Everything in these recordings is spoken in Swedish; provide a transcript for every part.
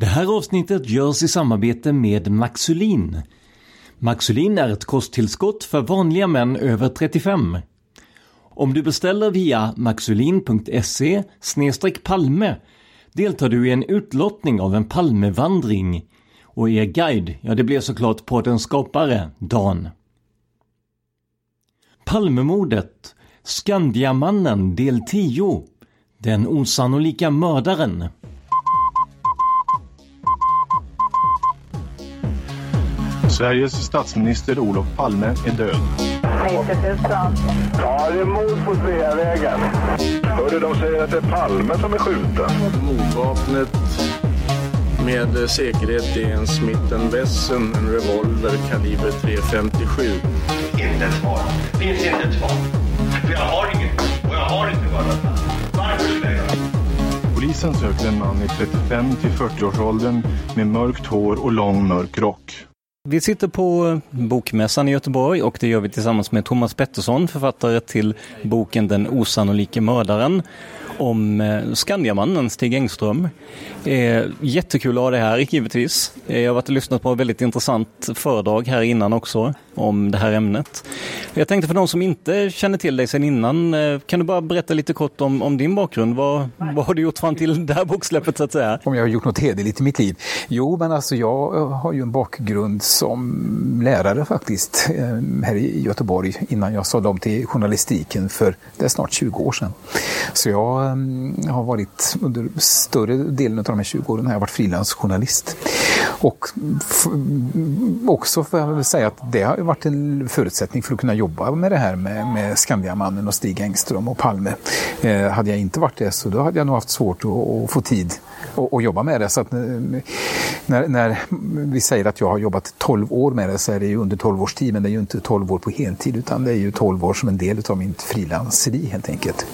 Det här avsnittet görs i samarbete med Maxulin. Maxulin är ett kosttillskott för vanliga män över 35. Om du beställer via maxulin.se palme deltar du i en utlottning av en Palmevandring. Och er guide, ja det blir såklart poddens skapare, Dan. Palmemordet, Skandiamannen del 10, Den osannolika mördaren. Sveriges statsminister Olof Palme är död. 90 000. Ja, det är mord på Sveavägen. Hörde de säger att det är Palme som är skjuten. Mordvapnet med säkerhet är en Smith Wesson, en revolver kaliber .357. Inte ett svar. Finns inte ett svar. För jag har inget. Och jag har inte varit Varför skulle jag Polisen söker en man i 35 till 40-årsåldern med mörkt hår och lång mörk rock. Vi sitter på Bokmässan i Göteborg och det gör vi tillsammans med Thomas Pettersson, författare till boken Den osannolike mördaren om eh, Skandiamannen Stig Engström. Eh, jättekul att ha det här givetvis. Eh, jag har varit och lyssnat på ett väldigt intressant föredrag här innan också om det här ämnet. Jag tänkte för de som inte känner till dig sedan innan, eh, kan du bara berätta lite kort om, om din bakgrund? Vad, vad har du gjort fram till det här boksläppet så att säga? Om jag har gjort något hederligt i mitt liv? Jo, men alltså jag eh, har ju en bakgrund som lärare faktiskt eh, här i Göteborg innan jag sålde om till journalistiken för det är snart 20 år sedan. Så jag mm, har varit under större delen av de här 20 åren har jag varit frilansjournalist. Och mm, också får jag väl säga att det har varit en förutsättning för att kunna jobba med det här med, med Skandiamannen och Stig Engström och Palme. Eh, hade jag inte varit det så då hade jag nog haft svårt att, att få tid att, att jobba med det. Så att, eh, när, när, vi säger att jag har jobbat 12 år med det så är det ju under 12 års tid men det är ju inte 12 år på heltid utan det är ju 12 år som en del av mitt frilanseri helt enkelt.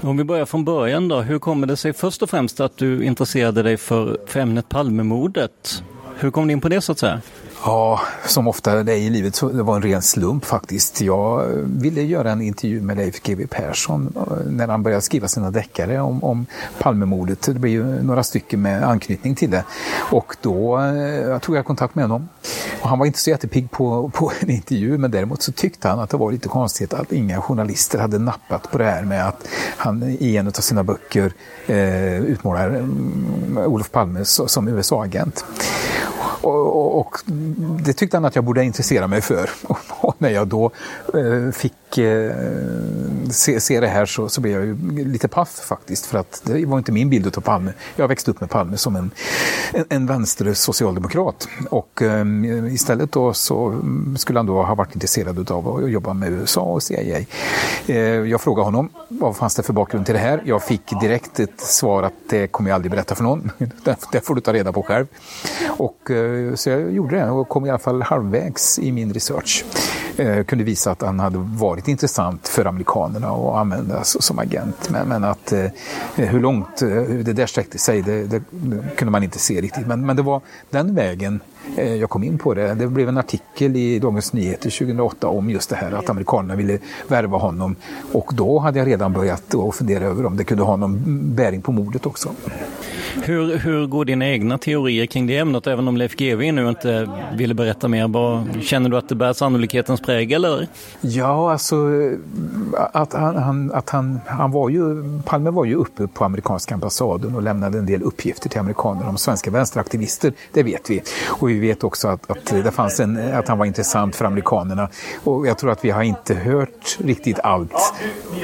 Om vi börjar från början då, hur kommer det sig först och främst att du intresserade dig för, för ämnet Palmemordet? Hur kom du in på det så att säga? Ja, som ofta det är i livet så det var en ren slump faktiskt. Jag ville göra en intervju med Leif GW Persson eh, när han började skriva sina deckare om, om Palmemordet. Det blev ju några stycken med anknytning till det. Och då jag tog jag kontakt med honom. Och han var inte så jättepigg på, på en intervju men däremot så tyckte han att det var lite konstigt att inga journalister hade nappat på det här med att han i en av sina böcker eh, utmålar mm, Olof Palme som USA-agent. Och, och, och, det tyckte han att jag borde intressera mig för. Och när jag då eh, fick eh, se, se, det här så, så blev jag ju lite paff faktiskt. För att det var inte min bild av Palme. Jag växte upp med Palme som en, en, en vänster socialdemokrat. Och eh, istället då så skulle han då ha varit intresserad av att jobba med USA och CIA. Eh, jag frågade honom vad fanns det för bakgrund till det här. Jag fick direkt ett svar att det kommer jag aldrig berätta för någon. det, det får du ta reda på själv. Och, eh, så jag gjorde det och kom i alla fall halvvägs i min research eh, kunde visa att han hade varit intressant för amerikanerna att använda som agent. Men, men att eh, hur långt eh, det där sträckte sig, det, det, kunde man inte se riktigt. Men, men det var den vägen jag kom in på det. Det blev en artikel i Dagens Nyheter 2008 om just det här att amerikanerna ville värva honom. Och då hade jag redan börjat fundera över om det kunde ha någon bäring på mordet också. Hur, hur går dina egna teorier kring det ämnet, även om Leif GW nu inte ville berätta mer? Bara, känner du att det bär sannolikhetens prägel? Eller? Ja, alltså att han, han, att han, han var ju, Palme var ju uppe på amerikanska ambassaden och lämnade en del uppgifter till amerikanerna om svenska vänsteraktivister, det vet vi. Och vi vet också att, att, det fanns en, att han var intressant för amerikanerna. Och jag tror att vi har inte hört riktigt allt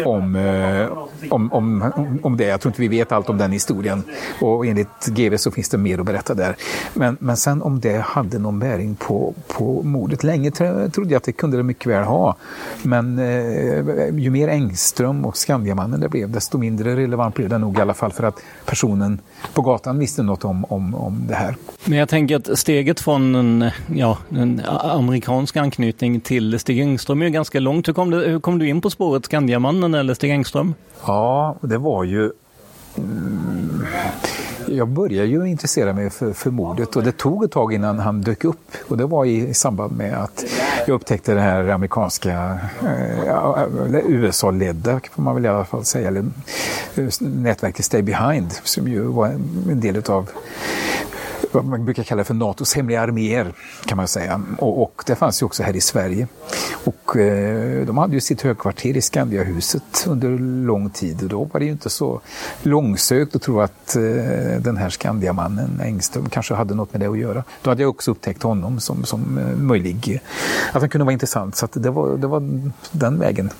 om, eh, om, om, om det. Jag tror inte vi vet allt om den historien. Och enligt GV så finns det mer att berätta där. Men, men sen om det hade någon bäring på, på mordet. Länge trodde jag att det kunde det mycket väl ha. Men eh, ju mer Engström och Skandiamannen det blev, desto mindre relevant blev det nog i alla fall för att personen på gatan visste något om, om, om det här. Men jag tänker att steget från en, ja, en amerikansk anknytning till Stig Engström är ganska långt. Hur kom, du, hur kom du in på spåret Skandiamannen eller Stig Engström? Ja, det var ju mm, jag började ju intressera mig för, för mordet och det tog ett tag innan han dök upp. Och det var i, i samband med att jag upptäckte det här amerikanska, eh, USA-ledda, får man väl i alla fall säga, eller, eh, nätverket Stay Behind, som ju var en del av vad man brukar kalla för NATOs hemliga arméer kan man säga. Och, och det fanns ju också här i Sverige. Och eh, de hade ju sitt högkvarter i Skandiahuset under lång tid och då var det ju inte så långsökt att tro att eh, den här Skandiamannen Engström kanske hade något med det att göra. Då hade jag också upptäckt honom som, som eh, möjlig, att han kunde vara intressant. Så det, var, det var den vägen.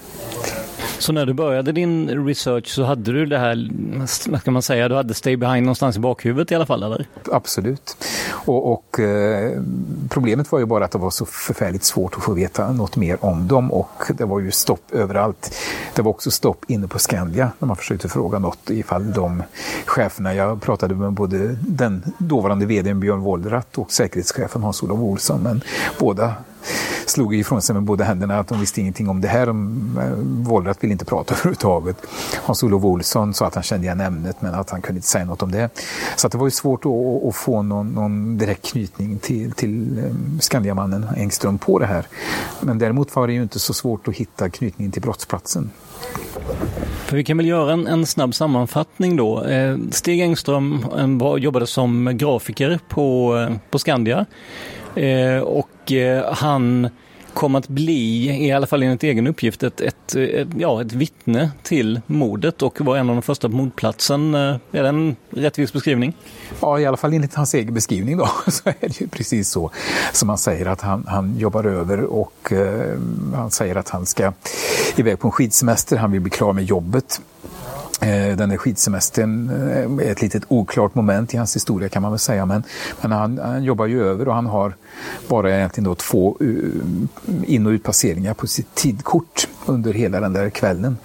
Så när du började din research så hade du det här, vad ska man säga, du hade Stay Behind någonstans i bakhuvudet i alla fall eller? Absolut. Och, och eh, problemet var ju bara att det var så förfärligt svårt att få veta något mer om dem och det var ju stopp överallt. Det var också stopp inne på Skandia när man försökte fråga något ifall de cheferna, jag pratade med både den dåvarande vdn Björn Wollrat och säkerhetschefen Hans-Olof Olsson, men båda slog ifrån sig med båda händerna att de visste ingenting om det här. Eh, Wollrat ville inte prata överhuvudtaget. Hans-Olof Olsson sa att han kände igen ämnet men att han kunde inte säga något om det. Så det var ju svårt att, att få någon, någon, direkt knytning till, till eh, Skandiamannen Engström på det här. Men däremot var det ju inte så svårt att hitta knytningen till brottsplatsen. För vi kan väl göra en, en snabb sammanfattning då. Eh, Stig Engström jobbade som grafiker på, på Skandia. Eh, och eh, han kom att bli, i alla fall enligt egen uppgift, ett, ett, ett, ja, ett vittne till mordet och var en av de första på mordplatsen. Är det en rättvis beskrivning? Ja, i alla fall enligt hans egen beskrivning då, så är det ju precis så som han säger att han, han jobbar över och eh, han säger att han ska iväg på en skidsemester, han vill bli klar med jobbet. Eh, den där skidsemestern eh, är ett litet oklart moment i hans historia kan man väl säga. Men, men han, han jobbar ju över och han har bara egentligen då två eh, in och utpasseringar på sitt tidkort under hela den där kvällen.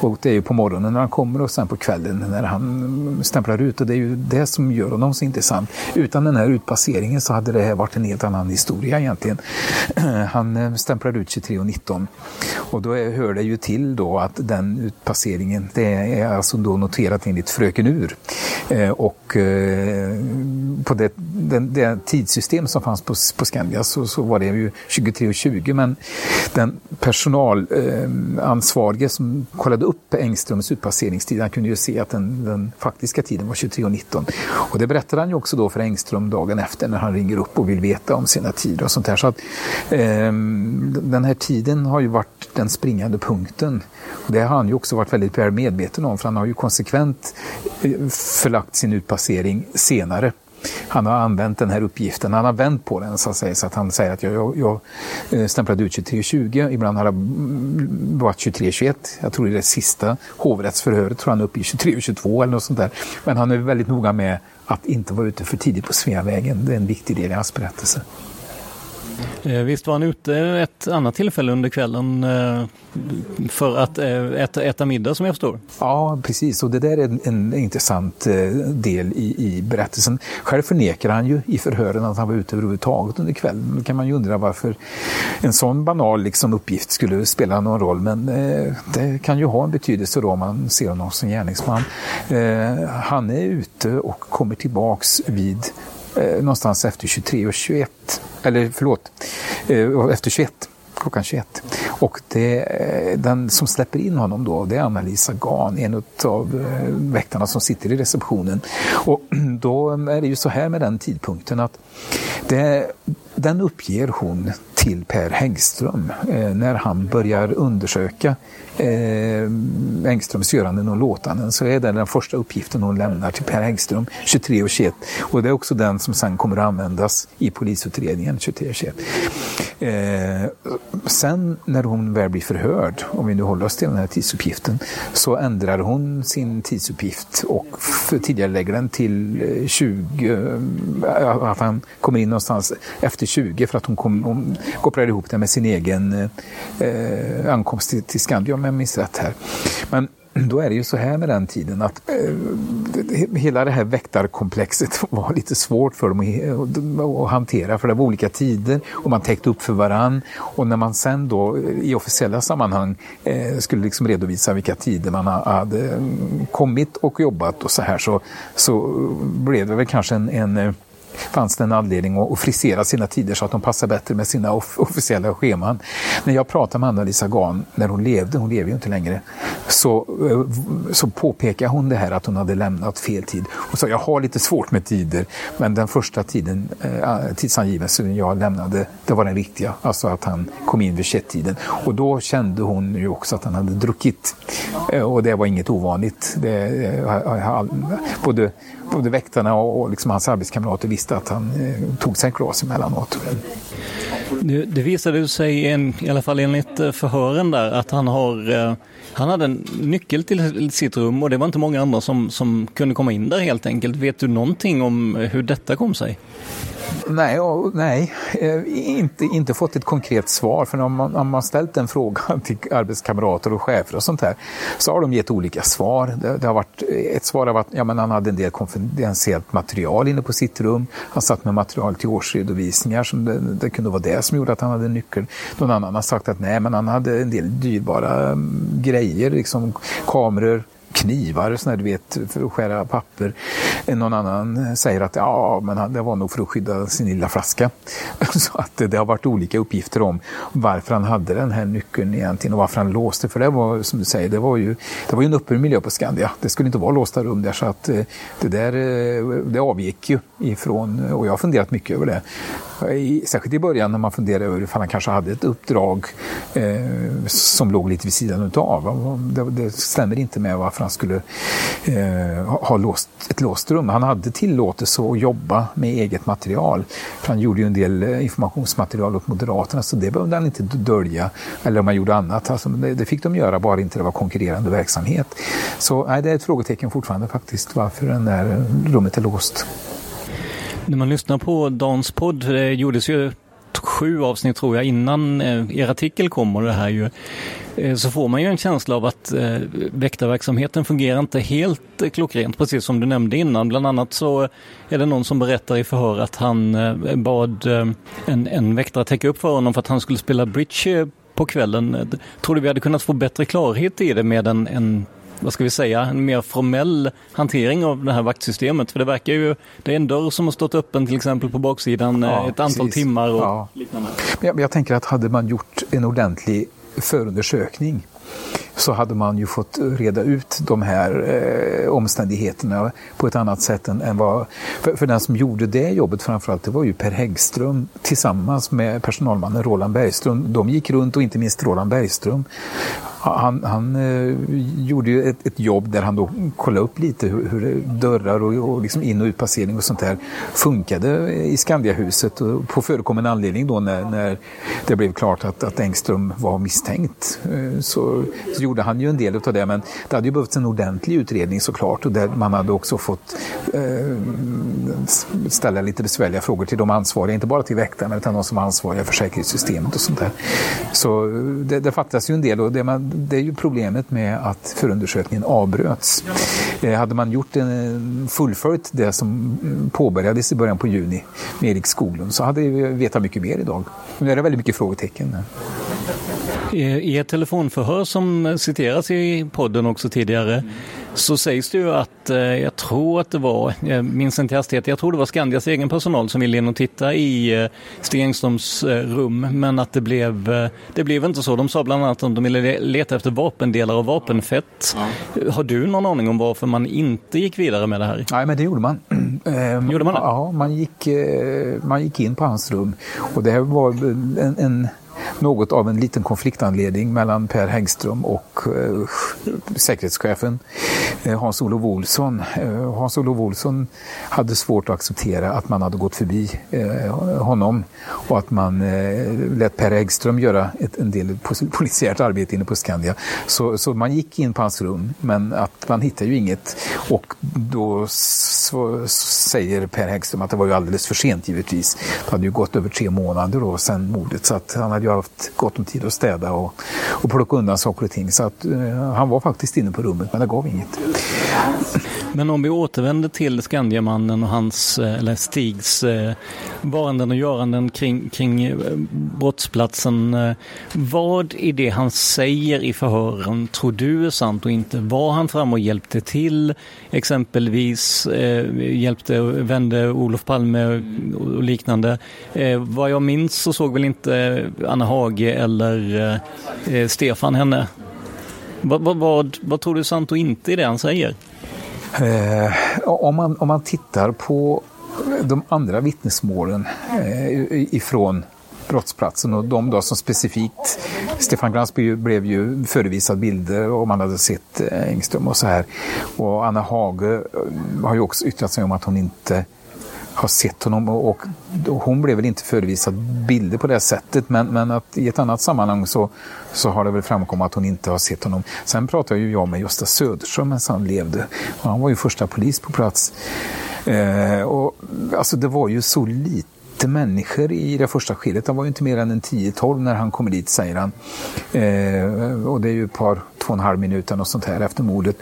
Och det är ju på morgonen när han kommer och sen på kvällen när han stämplar ut och det är ju det som gör honom så intressant. Utan den här utpasseringen så hade det här varit en helt annan historia egentligen. Han eh, stämplar ut 23.19 och då hör det ju till då att den utpasseringen, det är alltså då noterat enligt Fröken Ur. Eh, och eh, på det, den, det tidssystem som fanns på på Skandia så, så var det ju 23.20 men den personal Eh, ansvarige som kollade upp Engströms utpasseringstid, han kunde ju se att den, den faktiska tiden var 23.19. Och det berättade han ju också då för Engström dagen efter när han ringer upp och vill veta om sina tider och sånt där. Så att, eh, den här tiden har ju varit den springande punkten. Och det har han ju också varit väldigt väl medveten om för han har ju konsekvent eh, förlagt sin utpassering senare han har använt den här uppgiften, han har vänt på den så att säga, så att han säger att jag, jag, jag eh, stämplade ut 23.20, ibland har det varit 23.21, jag tror i det sista hovrättsförhöret tror han är uppe i 23.22 eller något sånt där. Men han är väldigt noga med att inte vara ute för tidigt på Sveavägen, det är en viktig del i hans berättelse. Eh, visst var han ute ett annat tillfälle under kvällen eh, för att eh, äta, äta middag som jag förstår? Ja, precis. Och det där är en, en intressant del i, i berättelsen. Själv förnekar han ju i förhören att han var ute överhuvudtaget under kvällen. Då kan man ju undra varför en sån banal liksom, uppgift skulle spela någon roll. Men eh, det kan ju ha en betydelse då om man ser honom som gärningsman. Eh, han är ute och kommer tillbaks vid eh, någonstans efter 23 och 21. Eller förlåt, eh, efter 21 klockan 21. Och det, eh, den som släpper in honom då, det är Anna-Lisa Gahn, en av eh, väktarna som sitter i receptionen. Och då är det ju så här med den tidpunkten att det, den uppger hon till Per Häggström eh, när han börjar undersöka eh, Engströms göranden och låtanden så är det den första uppgiften hon lämnar till Per Häggström 23 och 21. Och det är också den som sen kommer att användas i polisutredningen 23 och 21. Eh, sen när hon väl blir förhörd, om vi nu håller oss till den här tidsuppgiften, så ändrar hon sin tidsuppgift och tidigare lägger den till 20, eh, eh att han kommer in någonstans efter 20 för att hon, kom, hon kopplar ihop det med sin egen eh, ankomst till, till Skandia om jag minns rätt här. Men då är det ju så här med den tiden att eh, hela det här väktarkomplexet var lite svårt för dem att, att, hantera för det var olika tider och man täckte upp för varann och när man sen då eh, i officiella sammanhang eh, skulle liksom redovisa vilka tider man hade mm, kommit och jobbat och så här så, så blev det väl kanske en, en eh, fanns det en anledning att frisera sina tider så att de passar bättre med sina off officiella scheman. När jag pratade med Anna-Lisa Gahn när hon levde, hon lever ju inte längre, så, eh, så påpekade hon det här att hon hade lämnat fel tid. Hon sa jag har lite svårt med tider, men den första tiden, eh, tidsangivelsen jag lämnade, det var den riktiga, alltså att han kom in vid 21-tiden. Och då kände hon ju också att han hade druckit. Eh, och det var inget ovanligt. Det, eh, både både väktarna och, och liksom hans arbetskamrater visste att han eh, tog sig en glas emellanåt. Det, det visade sig, en, i alla fall enligt eh, förhören där, att han har eh, han hade en nyckel till sitt rum och det var inte många andra som, som kunde komma in där helt enkelt. Vet du någonting om eh, hur detta kom sig? Nej, nej eh, inte, inte fått ett konkret svar. För om man, om man ställt den frågan till arbetskamrater och chefer och sånt här så har de gett olika svar. Det, det har varit, eh, ett svar har varit ja, men han hade en del konfidentiellt material inne på sitt rum. Han satt med material till årsredovisningar. Som det, det kunde vara det som gjorde att han hade nyckeln. Någon annan har sagt att nej, men han hade en del dyrbara mm, grejer, liksom kameror, knivar och sådär, du vet, för att skära papper. Någon annan säger att ja, men det var nog för att skydda sin lilla flaska. Så att det har varit olika uppgifter om varför han hade den här nyckeln egentligen och varför han låste. För det var som du säger, det var ju, det var ju en öppen miljö på Skandia. Det skulle inte vara låsta rum där så att eh, det där eh, det avgick ju ifrån och jag har funderat mycket över det i, särskilt i början när man funderade över ifall han kanske hade ett uppdrag eh, som låg lite vid sidan utav. Det, det stämmer inte med varför han skulle eh, ha låst, ett låst rum. Han hade tillåtelse att jobba med eget material. För han gjorde ju en del eh, informationsmaterial åt Moderaterna så det behövde han inte dölja. Eller om han gjorde annat. Alltså, det, det, fick de göra bara inte det var konkurrerande verksamhet. Så nej, det är ett frågetecken fortfarande faktiskt varför det där rummet är låst. När man lyssnar på Dans podd, det gjordes ju sju avsnitt tror jag innan eh, er artikel kom och det här ju, eh, så får man ju en känsla av att eh, väktarverksamheten fungerar inte helt eh, klockrent, precis som du nämnde innan. Bland annat så är det någon som berättar i förhör att han eh, bad eh, en, en väktare täcka upp för honom för att han skulle spela bridge på kvällen. Tror du vi hade kunnat få bättre klarhet i det med en, en vad ska vi säga, en mer formell hantering av det här vaktsystemet. För det verkar ju, det är en dörr som har stått öppen till exempel på baksidan ja, ett antal precis. timmar och ja. liknande. Jag, jag tänker att hade man gjort en ordentlig förundersökning så hade man ju fått reda ut de här eh, omständigheterna på ett annat sätt än, än vad... För, för, den som gjorde det jobbet framförallt, det var ju Per Häggström tillsammans med personalmannen Roland Bergström. De gick runt och inte minst Roland Bergström han, han eh, gjorde ju ett, ett, jobb där han då kollade upp lite hur, hur dörrar och, och liksom in och utpassering och sånt där funkade i Skandiahuset och på förekommande anledning då när, när det blev klart att, att Engström var misstänkt. Eh, så, så gjorde han ju en del av det, men det hade ju behövts en ordentlig utredning såklart och där man hade också fått eh, ställa lite besvärliga frågor till de ansvariga, inte bara till väktarna utan de som var ansvariga för säkerhetssystemet och sånt där. Så eh, det, det fattas ju en del och det, man, det är ju problemet med att förundersökningen avbröts. Eh, hade man gjort en, fullföljt det som påbörjades i början på juni med Erik Skoglund så hade vi vetat mycket mer idag. Nu är det väldigt mycket frågetecken. I ett telefonförhör som citeras i podden också tidigare så sägs det ju att, eh, jag tror att det var, jag minns inte hastighet, jag tror det var Skandias egen personal som ville in och titta i eh, Stig Engströms eh, rum, men att det blev, det blev inte så. De sa bland annat att de ville leta efter vapendelar och vapenfett. Har du någon aning om varför man inte gick vidare med det här? Nej, men det gjorde man. Gjorde man det? Ja, man gick, man gick in på hans rum och det var en, en något av en liten konfliktanledning mellan Per Häggström och eh, säkerhetschefen eh, Hans-Olof Olsson. Eh, Hans-Olof Olsson hade svårt att acceptera att man hade gått förbi eh, honom och att man eh, lät Per Häggström göra ett, en del polisiärt arbete inne på Skandia. Så, så man gick in på hans rum men att man hittade ju inget och då så, säger Per Häggström att det var ju alldeles för sent givetvis. Det hade ju gått över tre månader då sedan mordet så att han hade ju har haft gott om tid att städa och, och plocka undan saker och ting. Så att, eh, han var faktiskt inne på rummet men det gav inget. Men om vi återvänder till Skandiamannen och hans, eh, eller Stigs, eh, varanden och göranden kring, kring eh, brottsplatsen. Vad i det han säger i förhören tror du är sant och inte? Var han fram och hjälpte till? Exempelvis hjälpte och vände Olof Palme och liknande. Vad jag minns så såg väl inte Anna Hage eller Stefan henne. Vad, vad, vad, vad tror du är sant och inte i det han säger? Eh, om, man, om man tittar på de andra vittnesmålen eh, ifrån brottsplatsen och de då som specifikt, Stefan Glans blev ju förevisad bilder och man hade sett eh, Engström och så här. Och Anna Hage eh, har ju också yttrat sig om att hon inte har sett honom och, och hon blev väl inte förevisad bilder på det sättet men, men att i ett annat sammanhang så, så har det väl framkommit att hon inte har sett honom. Sen pratade ju jag med Gösta Söderström medan han levde. Och han var ju första polis på plats. Eh, och, alltså det var ju så lite människor i det första skedet. Han var ju inte mer än en 10-12 när han kommer dit, säger han. Eh, och det är ju ett par, två och en halv minuter och sånt här efter mordet.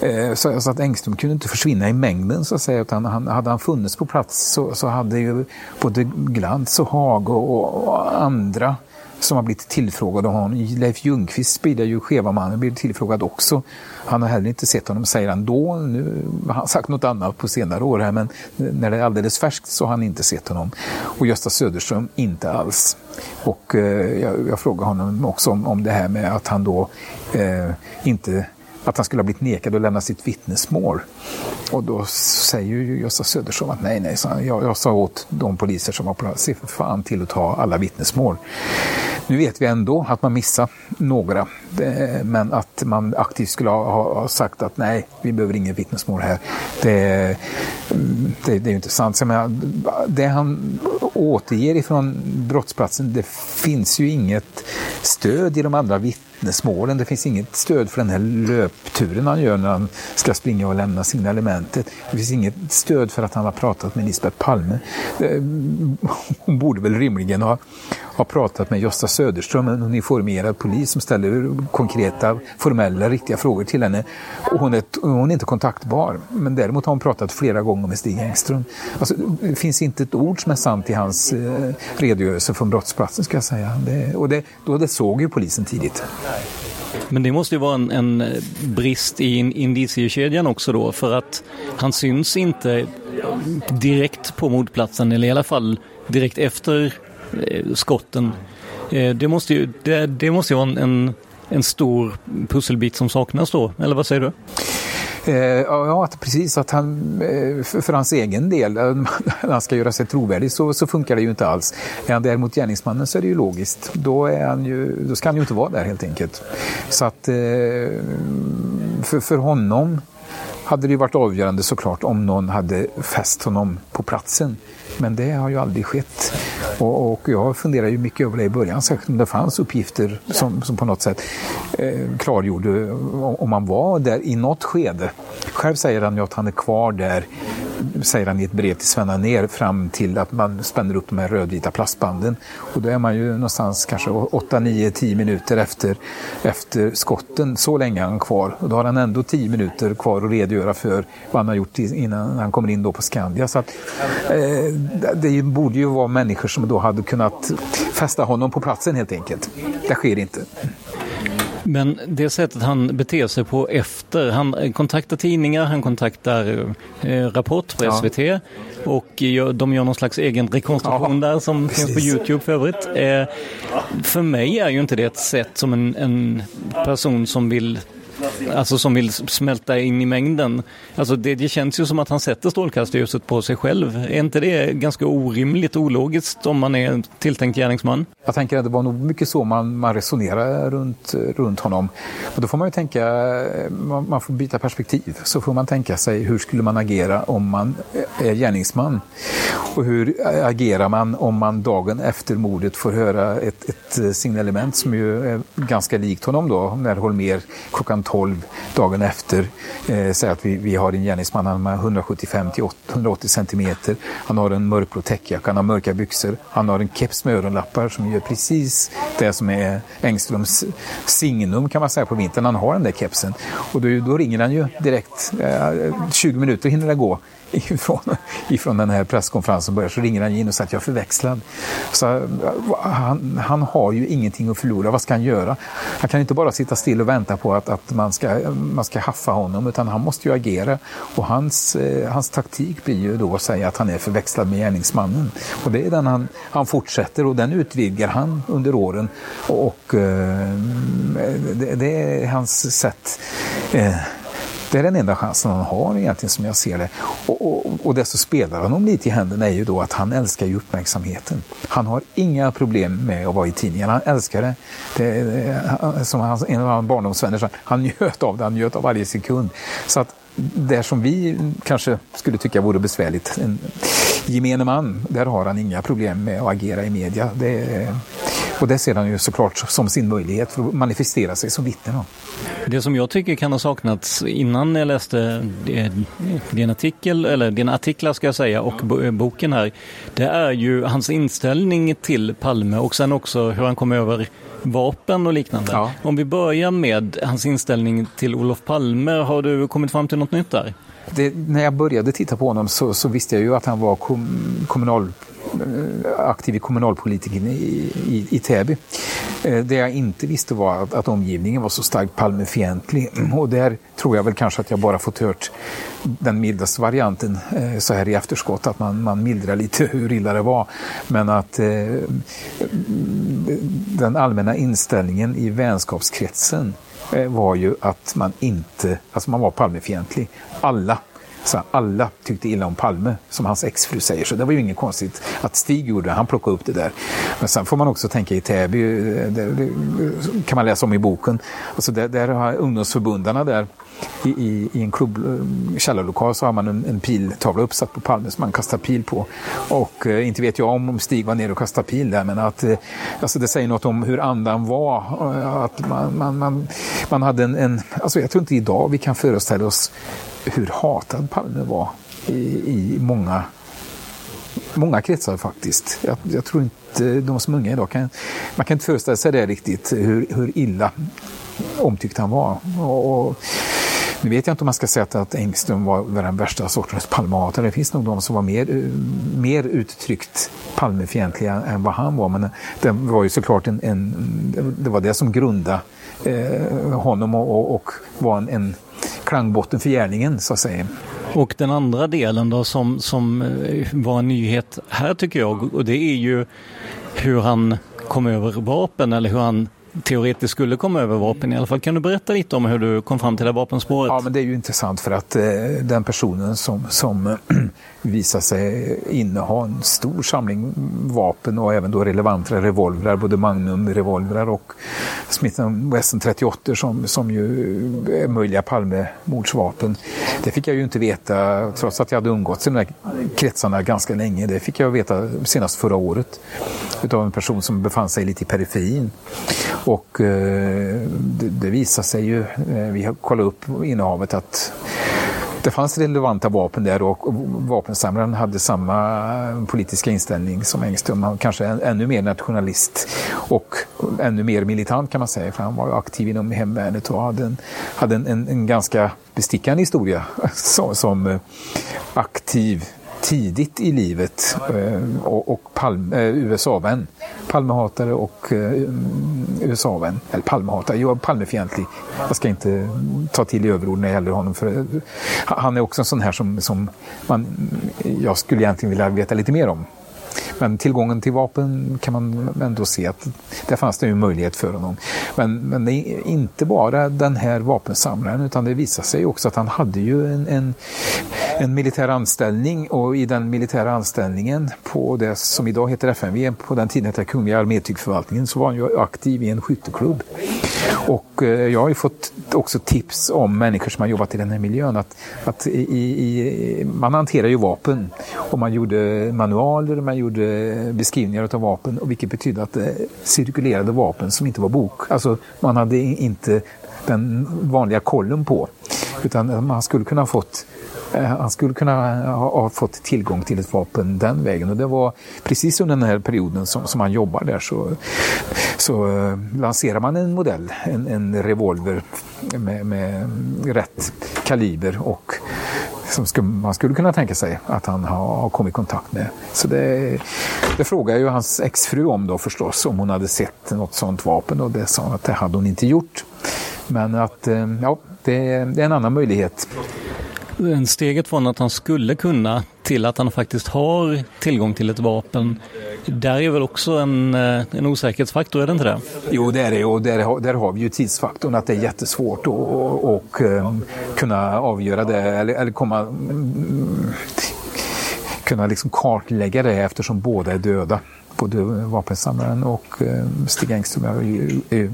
Eh, så, så, att Engström kunde inte försvinna i mängden så att säga. Utan han, hade han funnits på plats så, så hade ju både Glantz och Hag och, och andra som har blivit tillfrågad. av honom. Leif Ljungqvist spelar ju Skevamannen, blir tillfrågad också. Han har heller inte sett honom, säger han då. Nu har han sagt något annat på senare år här, men när det är alldeles färskt så har han inte sett honom. Och Gösta Söderström inte alls. Och eh, jag, jag frågade honom också om, om det här med att han då eh, inte att han skulle ha blivit nekad att lämna sitt vittnesmål. Och då säger ju Gösta Söderström att nej, nej, jag, jag sa åt de poliser som var på plats, se för fan till att ta alla vittnesmål. Nu vet vi ändå att man missar några, men att man aktivt skulle ha sagt att nej, vi behöver inget vittnesmål här. Det, det, det är ju inte sant. Så menar, det han återger ifrån brottsplatsen, det finns ju inget stöd i de andra vittnesmålen. Det finns inget stöd för den här löpturen han gör när han ska springa och lämna signalementet. Det finns inget stöd för att han har pratat med Lisbeth Palme. Eh, hon borde väl rimligen ha, har pratat med Gösta Söderström, en uniformerad polis som ställer konkreta, formella, riktiga frågor till henne. Och hon, är, hon är inte kontaktbar, men däremot har hon pratat flera gånger med Stig Engström. Alltså, det finns inte ett ord som är sant i hans eh, redogörelse från brottsplatsen, ska jag säga. Det, och det, då det såg ju polisen tidigt. Men det måste ju vara en, en eh, brist i indiciekedjan också då, för att han syns inte direkt på mordplatsen, eller i alla fall direkt efter Eh, skotten. Eh, det måste ju, det, det måste ju vara en, en stor pusselbit som saknas då, eller vad säger du? Eh, ja, att precis. Att han, eh, för hans egen del, när han ska göra sig trovärdig så, så funkar det ju inte alls. Är han däremot gärningsmannen så är det ju logiskt. Då, är han ju, då ska han ju inte vara där helt enkelt. Så att för, för honom hade det varit avgörande såklart om någon hade fäst honom på platsen. Men det har ju aldrig skett. Och, och jag funderar ju mycket över det i början, särskilt om det fanns uppgifter som, som på något sätt eh, klargjorde om man var där i något skede. Själv säger han ju att han är kvar där säger han i ett brev till Sven ner fram till att man spänner upp de här rödvita plastbanden. Och då är man ju någonstans kanske 8, 9, 10 minuter efter, efter skotten. Så länge är han kvar. Och då har han ändå 10 minuter kvar att redogöra för vad han har gjort innan han kommer in då på Skandia. Så att, eh, det borde ju vara människor som då hade kunnat fästa honom på platsen helt enkelt. Det sker inte. Men det sättet han beter sig på efter, han kontaktar tidningar, han kontaktar eh, Rapport på SVT ja. och de gör någon slags egen rekonstruktion ja, där som precis. finns på Youtube för övrigt. Eh, för mig är ju inte det ett sätt som en, en person som vill alltså som vill smälta in i mängden. Alltså det, det känns ju som att han sätter strålkastarljuset på sig själv. Är inte det ganska orimligt ologiskt om man är tilltänkt gärningsman? Jag tänker att det var nog mycket så man, man resonerar runt, runt honom. Och då får man ju tänka, man, man får byta perspektiv. Så får man tänka sig hur skulle man agera om man är gärningsman? Och hur agerar man om man dagen efter mordet får höra ett, ett signalement som ju är ganska likt honom då, när Holmer klockan 12 12, dagen efter eh, säger att vi, vi har en gärningsman, han är 175 till 180 centimeter. Han har en mörkblå täckjacka, han har mörka byxor, han har en keps med öronlappar som gör precis det som är Engströms signum kan man säga på vintern. Han har den där kepsen. Och då, då ringer han ju direkt. Eh, 20 minuter hinner det gå ifrån, ifrån den här presskonferensen börjar så ringer han in och säger att jag är förväxlad. Så, han, han har ju ingenting att förlora. Vad ska han göra? Han kan inte bara sitta still och vänta på att, att man, ska, man ska haffa honom utan han måste ju agera. Och hans, eh, hans taktik blir ju då att säga att han är förväxlad med gärningsmannen. Och det är den han, han fortsätter och den utvidgar han under åren. Och, och det, det, är hans sätt eh, det är den enda chansen han har egentligen som jag ser det. Och, och, och det som spelar honom lite i händerna är ju då att han älskar ju uppmärksamheten. Han har inga problem med att vara i tidningarna. han älskar det. det som han, en av hans barndomsvänner sa, han njöt av det, han njöt av varje sekund. Så att det som vi kanske skulle tycka vore besvärligt, en gemene man, där har han inga problem med att agera i media. Det, och det ser han ju såklart som sin möjlighet för att manifestera sig som vittne. Det som jag tycker kan ha saknats innan jag läste din artikel, eller dina artiklar ska jag säga, och boken här, det är ju hans inställning till Palme och sen också hur han kom över vapen och liknande. Ja. Om vi börjar med hans inställning till Olof Palme, har du kommit fram till något nytt där? Det, när jag började titta på honom så, så, visste jag ju att han var kom, kommunal Eh, Eh, aktiv i kommunalpolitiken i, i, i Täby. Eh, det jag inte visste var att, att omgivningen var så starkt Palmefientlig och där tror jag väl kanske att jag bara fått hört den mildaste varianten eh, så här i efterskott, att man, man mildrar lite hur illa det var. Men att eh, den allmänna inställningen i vänskapskretsen var ju att man inte, alltså man var Palmefientlig. Alla så alla tyckte illa om Palme, som hans exfru säger. Så det var ju inget konstigt att Stig gjorde det. Han plockade upp det där. Men sen får man också tänka i Täby, eh, det, kan man läsa om i boken. Alltså där, där har ungdomsförbundarna där i, i, i, en klubb, eh, källarlokal så har man en, en piltavla uppsatt på Palme som man kastar pil på. Och eh, inte vet jag om, om Stig var nere och kastade pil där, men att eh, alltså det säger något om hur andan var. Eh, att man, man, man, man hade en, en, alltså jag tror inte idag vi kan föreställa oss hur hatad Palme var i, i många, många kretsar faktiskt. Jag, jag, tror inte de som är unga idag kan, man kan inte föreställa sig det riktigt, hur, hur illa omtyckt han var. Och, och, nu vet jag inte om man ska säga att Engström var den värsta sortens Palmehatare. Det finns nog de som var mer, mer uttryckt Palmefientliga än vad han var. Men det var ju såklart en, en det var det som grundade eh, honom och, och, och var en, en klangbotten för gärningen så att säga. Och den andra delen då som, som eh, var en nyhet här tycker jag och det är ju hur han kom över vapen eller hur han teoretiskt skulle komma över vapen i alla fall. Kan du berätta lite om hur du kom fram till det vapenspåret? Ja, men det är ju intressant för att eh, den personen som, som eh, visar sig inneha en stor samling vapen och även då relevanta revolvrar, både Magnum-revolvrar och Smith Wesson 38 som, som ju är möjliga Palmemordsvapen. Det fick jag ju inte veta trots att jag hade umgåtts i de här kretsarna ganska länge. Det fick jag veta senast förra året utav en person som befann sig lite i periferin. Och eh, det, det visade sig ju, eh, vi har kollat upp innehavet att det fanns relevanta vapen där och vapensamlaren hade samma politiska inställning som Engström. Han kanske ännu mer nationalist och ännu mer militant kan man säga. För han var aktiv inom hemvärnet och hade en, hade en, en, en ganska bestickande historia som, som eh, aktiv tidigt i livet eh, och, och Palme, eh, USA-vän. Palmehatare och eh, USA-vän. Eller Palmehatare, jag är Palmefientlig. Jag ska inte ta till i överord när det gäller honom. För, eh, han är också en sån här som, som man, jag skulle egentligen vilja veta lite mer om. Men tillgången till vapen kan man ändå se att där fanns det ju möjlighet för honom. Men, men det är inte bara den här vapensamlaren utan det visar sig också att han hade ju en, en, en militär anställning och i den militära anställningen på det som idag heter FMV, på den tiden hette Kungliga armétygförvaltningen, så var han ju aktiv i en skytteklubb. Och eh, jag har ju fått också tips om människor som har jobbat i den här miljön att, att i, i, man hanterar ju vapen och man gjorde manualer, man gjorde eh, beskrivningar av vapen och vilket betydde att det cirkulerade vapen som inte var bok. Alltså man hade inte den vanliga kollen på utan man skulle kunna ha fått eh, han skulle kunna ha, fått tillgång till ett vapen den vägen. Och det var precis under den här perioden som, som han jobbar där så, så lanserar man en modell, en, en revolver med, med rätt kaliber och som man skulle kunna tänka sig att han har, kommit i kontakt med. Så det, det frågade ju hans exfru om då förstås, om hon hade sett något sådant vapen och det sa hon att det hade hon inte gjort. Men att, eh, ja, det, det är en annan möjlighet steget från att han skulle kunna till att han faktiskt har tillgång till ett vapen. Där är väl också en, eh, en osäkerhetsfaktor, är det inte det? Jo, det är det och där, där har vi ju tidsfaktorn att det är jättesvårt att och, och, kunna avgöra det eller, eller komma mm, kunna liksom kartlägga det eftersom båda är döda både vapensamlaren och eh, Stig Engström är ju, är,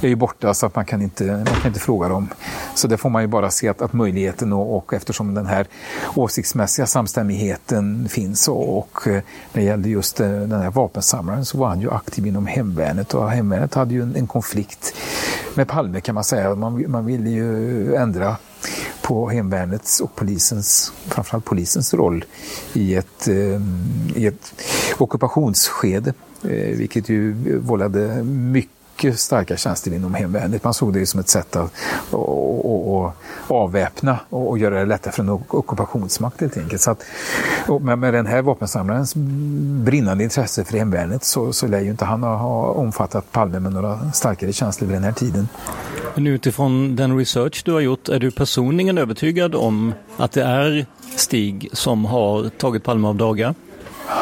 är ju borta så att man kan, inte, man kan inte fråga dem. Så det får man ju bara se att, att möjligheten och, och eftersom den här åsiktsmässiga samstämmigheten finns och, och eh, när det gällde just eh, den här vapensamlaren så var han ju aktiv inom hemvärnet och hemvärnet hade ju en, en konflikt med Palme kan man säga. Man, man ville ju ändra på hemvärnets och polisens, framförallt polisens roll i ett, eh, i ett ockupationsskede, eh, vilket ju vållade mycket starka tjänster inom hemvärnet. Man såg det som ett sätt att och, och avväpna och, och, göra det lättare för en ockupationsmakt helt enkelt. Så att, med, med den här vapensamlarens brinnande intresse för hemvärnet så, så lär ju inte han ha omfattat Palme med några starkare känslor vid den här tiden. Men utifrån den research du har gjort, är du personligen övertygad om att det är Stig som har tagit Palme av daga?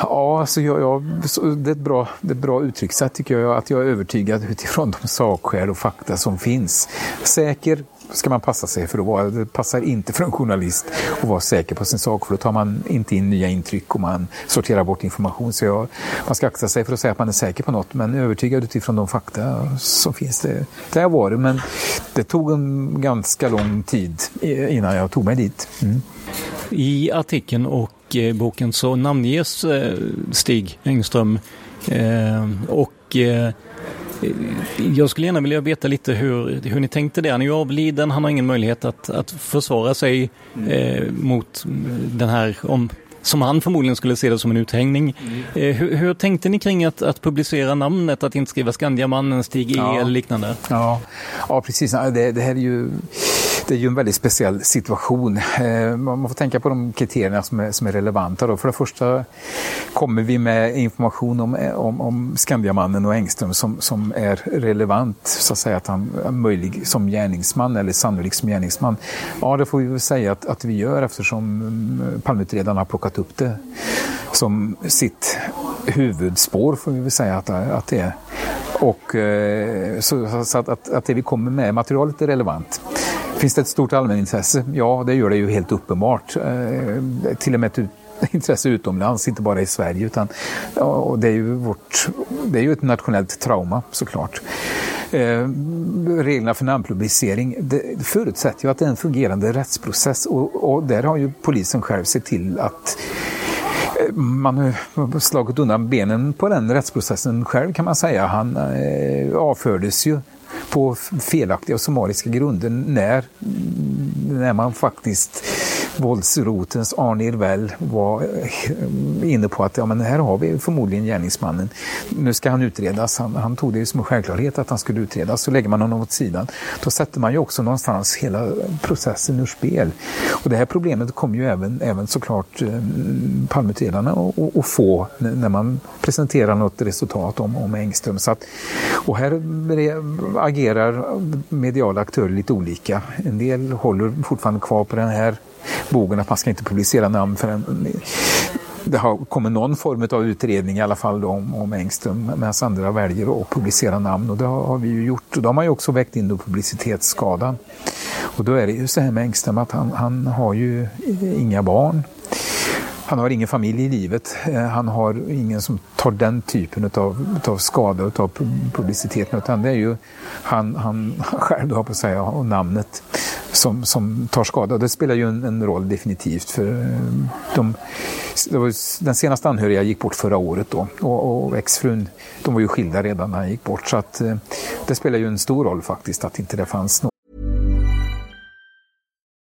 Ja, alltså jag, jag, det, är ett bra, det är ett bra uttryckssätt tycker jag, att jag är övertygad utifrån de sakskäl och fakta som finns. Säker ska man passa sig för att vara. Det passar inte för en journalist att vara säker på sin sak för då tar man inte in nya intryck och man sorterar bort information. Så jag, man ska akta sig för att säga att man är säker på något men övertygad utifrån de fakta som finns. Det, det har varit men det tog en ganska lång tid innan jag tog mig dit. Mm. I artikeln och eh, boken så namnges eh, Stig Engström eh, och jag skulle gärna vilja veta lite hur, hur ni tänkte det. Han är ju avliden, han har ingen möjlighet att, att försvara sig eh, mot den här, om, som han förmodligen skulle se det som en uthängning. Eh, hur, hur, tänkte ni kring att, att publicera namnet, att inte skriva Skandiamannen, Stig E ja. eller liknande? Ja, ja precis. Det, det här är ju det är ju en väldigt speciell situation. Eh, man får tänka på de kriterierna som är, som är relevanta. Då. För det första kommer vi med information om, om, om Skandiamannen och Engström som, som är relevant, så att säga att han är möjlig som gärningsman eller sannolik som gärningsman. Ja, det får vi väl säga att, att vi gör eftersom mm, Palmeutredarna har plockat upp det som sitt huvudspår får vi väl säga att, att det är. Och, eh, så, så att, att, att det vi kommer med materialet är relevant. Finns det ett stort allmänintresse? Ja, det gör det ju helt uppenbart. Eh, till och med ett intresse utomlands, inte bara i Sverige. Utan, och det, är ju vårt, det är ju ett nationellt trauma såklart. Eh, reglerna för namnpublicering det förutsätter ju att det är en fungerande rättsprocess och, och där har ju polisen själv sett till att man har slagit undan benen på den rättsprocessen själv kan man säga. Han eh, avfördes ju på felaktiga och summariska grunder när, när man faktiskt våldsrotens Arne Irwell var eh, inne på att ja, men här har vi förmodligen gärningsmannen. Nu ska han utredas. Han, han tog det som en självklarhet att han skulle utredas. Så lägger man honom åt sidan. Då sätter man ju också någonstans hela processen ur spel. Och det här problemet kommer ju även, även såklart eh, Palmeutredarna att få när man presenterar något resultat om, om Engström. Så att, och här agerar mediala aktörer lite olika. En del håller fortfarande kvar på den här bogen att man ska inte publicera namn förrän det har kommit någon form av utredning i alla fall om, om Engström medan andra väljer att publicera namn och det har, har vi ju gjort. Och då har man ju också väckt in publicitetsskadan. Och då är det ju så här med Engström att han, han har ju inga barn. Han har ingen familj i livet. Eh, han har ingen som tar den typen av, av skada av publiciteten. Utan det är ju han, han själv, då på att säga, och namnet som, som tar skada. Det spelar ju en, en roll definitivt. för eh, de, Den senaste anhöriga gick bort förra året då och, och exfrun, de var ju skilda redan när han gick bort. Så att, eh, det spelar ju en stor roll faktiskt att inte det fanns någon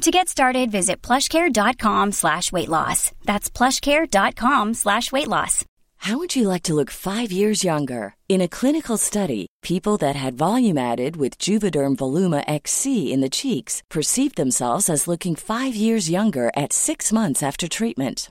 To get started, visit plushcare.com slash weight loss. That's plushcare.com slash weight loss. How would you like to look five years younger? In a clinical study, people that had volume added with Juvederm Voluma XC in the cheeks perceived themselves as looking five years younger at six months after treatment.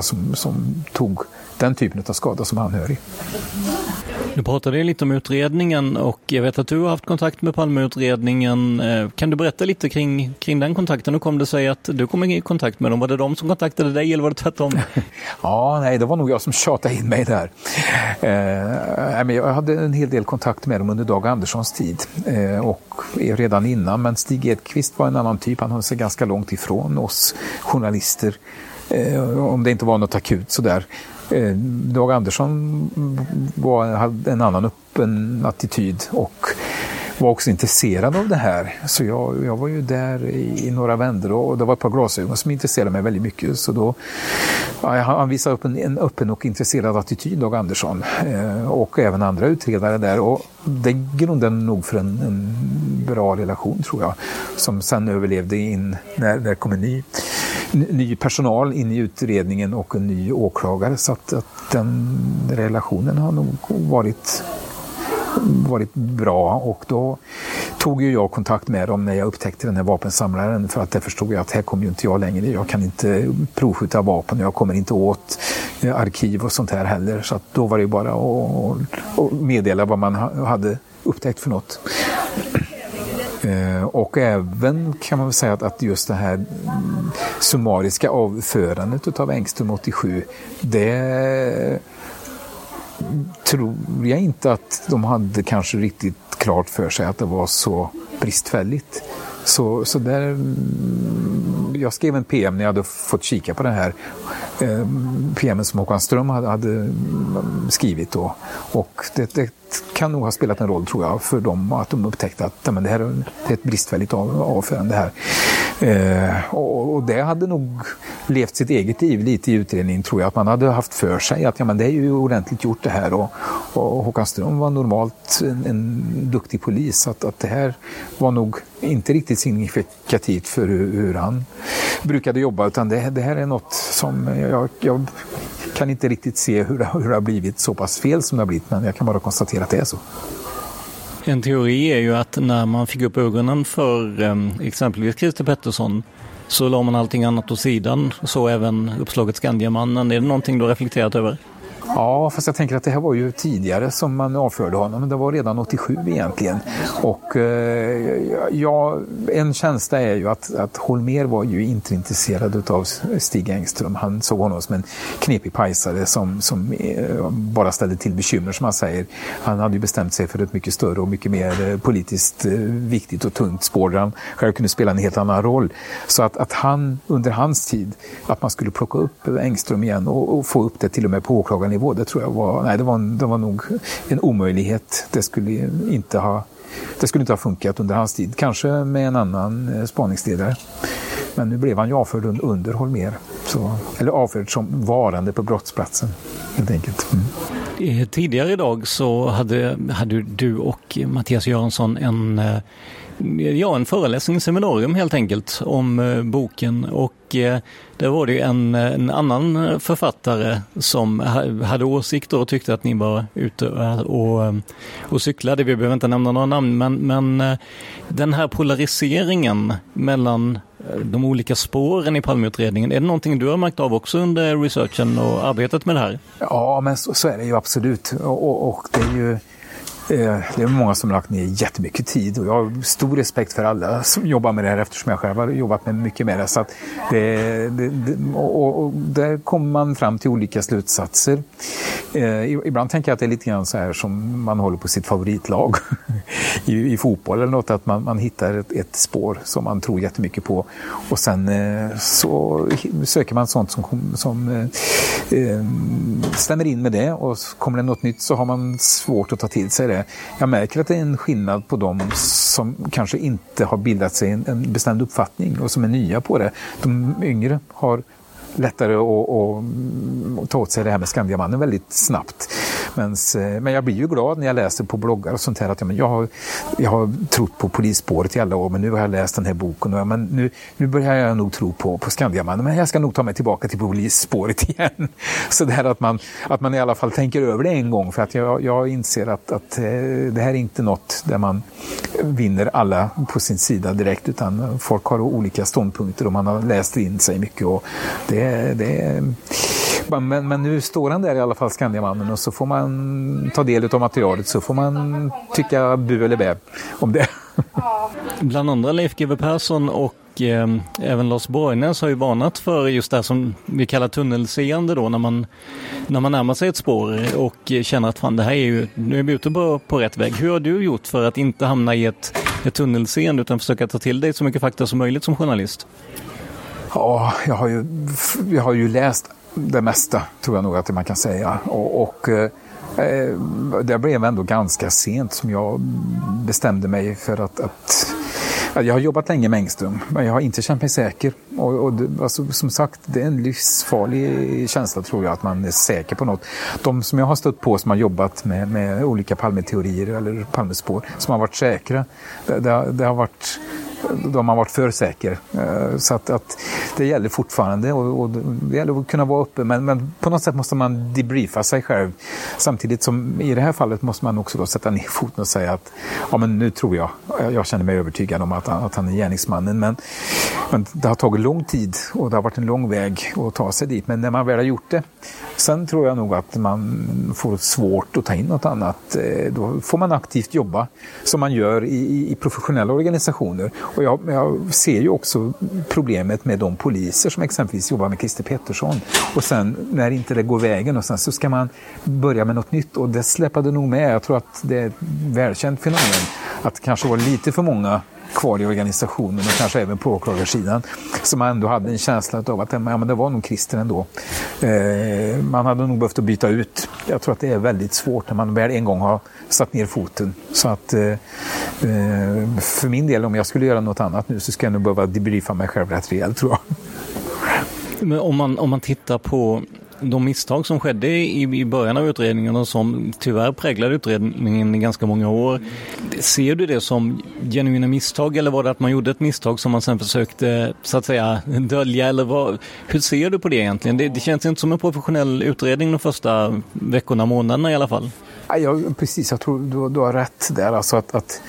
Som, som tog den typen av skada som anhörig. Du pratade lite om utredningen och jag vet att du har haft kontakt med Palmeutredningen. Eh, kan du berätta lite kring, kring den kontakten? Hur kom det sig att du kom i kontakt med dem? Var det de som kontaktade dig eller var det tvärtom? ja, nej, det var nog jag som tjatade in mig där. Eh, jag hade en hel del kontakt med dem under Dag Anderssons tid eh, och redan innan. Men Stig Edqvist var en annan typ. Han höll sig ganska långt ifrån oss journalister Eh, om det inte var något akut sådär. Eh, Dag Andersson var, hade en annan öppen attityd och var också intresserad av det här. Så jag, jag var ju där i, i några vändor och det var ett par glasögon som intresserade mig väldigt mycket. Så då, ja, han visade upp en, en öppen och intresserad attityd, Dag Andersson. Eh, och även andra utredare där. Och det grundade nog för en, en, bra relation tror jag. Som sen överlevde in när det kom en ny ny personal in i utredningen och en ny åklagare. Så att, att den relationen har nog varit varit bra och då tog ju jag kontakt med dem när jag upptäckte den här vapensamlaren för att det förstod jag att här kommer ju inte jag längre. Jag kan inte provskjuta vapen och jag kommer inte åt eh, arkiv och sånt här heller. Så att då var det ju bara att meddela vad man hade upptäckt för något. Eh, och även kan man väl säga att, att just det här summariska avförandet av Engström 87, det tror jag inte att de hade kanske riktigt klart för sig att det var så bristfälligt. Så, så där, mm, jag skrev en PM när jag hade fått kika på den här eh, PM som Håkan Ström hade, hade mm, skrivit då. Och det, det, kan nog ha spelat en roll tror jag för dem att de upptäckte att men det här det är ett bristfälligt avförande här. Eh, och, och, det hade nog levt sitt eget liv lite i utredningen tror jag. Att man hade haft för sig att ja, men det är ju ordentligt gjort det här. Och, och Håkan Ström var normalt en, en duktig polis. Att, att det här var nog inte riktigt signifikativt för hur, hur han brukade jobba. Utan det, det här är något som jag, jag kan inte riktigt se hur det, hur det har blivit så pass fel som det har blivit. Men jag kan bara konstatera att det är så. En teori är ju att när man fick upp ögonen för ehm, exempelvis Christer Pettersson så la man allting annat åt sidan, så även uppslaget Skandiamannen. Är det någonting du har reflekterat över? Ja, fast jag tänker att det här var ju tidigare som man avförde honom. Det var redan 87 egentligen. Och eh, ja, en känsla är ju att, att Holmer var ju inte intresserad av Stig Engström. Han såg honom som en knepig pajsare som, som eh, bara ställde till bekymmer som han säger. Han hade ju bestämt sig för ett mycket större och mycket mer eh, politiskt viktigt och tungt spår där han själv kunde spela en helt annan roll. Så att, att han under hans tid, att man skulle plocka upp Engström igen och, och få upp det till och med på åklagaren nivå, det tror jag var, nej, det var, det var nog en omöjlighet. Det skulle inte ha det skulle inte ha funkat under hans tid. Kanske med en annan eh, spaningsledare. Men nu blev han ju avförd under Holmer. Så, eller avförd som varande på brottsplatsen, helt enkelt. Mm. Tidigare idag så hade, hade du och Mattias Göransson en eh, ja, en föreläsning, seminarium helt enkelt om eh, boken och eh, där var det en, en annan författare som hade åsikter och tyckte att ni var ute eh, och, eh, och cyklade. Vi behöver inte nämna några namn men, men eh, den här polariseringen mellan de olika spåren i Palmeutredningen, är det någonting du har märkt av också under researchen och arbetet med det här? Ja, men så, så är det ju absolut. Och, och, och det är ju Eh, det är många som har lagt ner jättemycket tid och jag har stor respekt för alla som jobbar med det här eftersom jag själv har jobbat med mycket med det. Så det, det, det och, och, där kommer man fram till olika slutsatser. Eh, ibland tänker jag att det är lite grann så här som man håller på sitt favoritlag i, i fotboll eller något, att man, man hittar ett, ett, spår som man tror jättemycket på och sen eh, så söker man sånt som, som eh, eh, stämmer in med det och kommer det något nytt så har man svårt att ta till sig det det. Jag märker att det är en skillnad på de som kanske inte har bildat sig en, en bestämd uppfattning och som är nya på det. De yngre har lättare att, ta åt sig det här med Skandiamannen väldigt snabbt. Men, eh, men jag blir ju glad när jag läser på bloggar och sånt här att ja, men jag, har, jag har trott på polisspåret i alla år men nu har jag läst den här boken och ja, men nu, nu börjar jag nog tro på, på Skandiamannen men jag ska nog ta mig tillbaka till polisspåret igen. Så det här att man, att man i alla fall tänker över det en gång för att jag, jag inser att, att eh, det här är inte något där man vinner alla på sin sida direkt utan folk har olika ståndpunkter och man har läst in sig mycket och det, det men, men nu står han där i alla fall, Skandiamannen, och så får man ta del av materialet så får man tycka bu eller bä om det. Bland andra Leif GW Persson och eh, även Lars Borgnäs har ju varnat för just det som vi kallar tunnelseende då när man, när man närmar sig ett spår och känner att fan det här är ju, nu är vi ute på, på rätt väg. Hur har du gjort för att inte hamna i ett, ett tunnelseende utan försöka ta till dig så mycket fakta som möjligt som journalist? Ja, jag har ju, jag har ju läst det mesta, tror jag nog att man kan säga. Och, och eh, det blev ändå ganska sent som jag bestämde mig för att, att jag har jobbat länge med Engström, men jag har inte känt mig säker. Och, och alltså, som sagt, det är en livsfarlig känsla tror jag, att man är säker på något. De som jag har stött på som har jobbat med, med olika Palmeteorier eller Palmespår, som har varit säkra, det, det, det har varit då har man varit för säker. Eh, så att, att det gäller fortfarande och, och, det gäller att kunna vara uppe men, men på något sätt måste man debriefa sig själv. Samtidigt som i det här fallet måste man också då sätta ner foten och säga att ja, men nu tror jag, jag känner mig övertygad om att, att han är gärningsmannen. Men, men det har tagit lång tid och det har varit en lång väg att ta sig dit. Men när man väl har gjort det, sen tror jag nog att man får svårt att ta in något annat. Eh, då får man aktivt jobba som man gör i, i professionella organisationer. Och jag, jag, ser ju också problemet med de poliser som exempelvis jobbar med Christer Pettersson. Och sen när inte det går vägen och sen så ska man börja med något nytt och det släpade nog med. Jag tror att det är ett välkänt fenomen att det kanske var lite för många kvar i organisationen och kanske även på åklagarsidan. Så man ändå hade en känsla av att ja, men det var nog Christer ändå. Eh, man hade nog behövt att byta ut. Jag tror att det är väldigt svårt när man väl en gång har satt ner foten. Så att eh, eh för min del, om jag skulle göra något annat nu så skulle jag nog behöva debriefa mig själv rätt rejält tror jag. Men om man, om man tittar på de misstag som skedde i, i början av utredningen och som tyvärr präglade utredningen i ganska många år. Ser du det som genuina misstag eller var det att man gjorde ett misstag som man sen försökte så att säga dölja? Eller vad, hur ser du på det egentligen? Det, det känns inte som en professionell utredning de första veckorna, månaderna i alla fall. Ja, precis, jag tror du, du har rätt där. Alltså att, att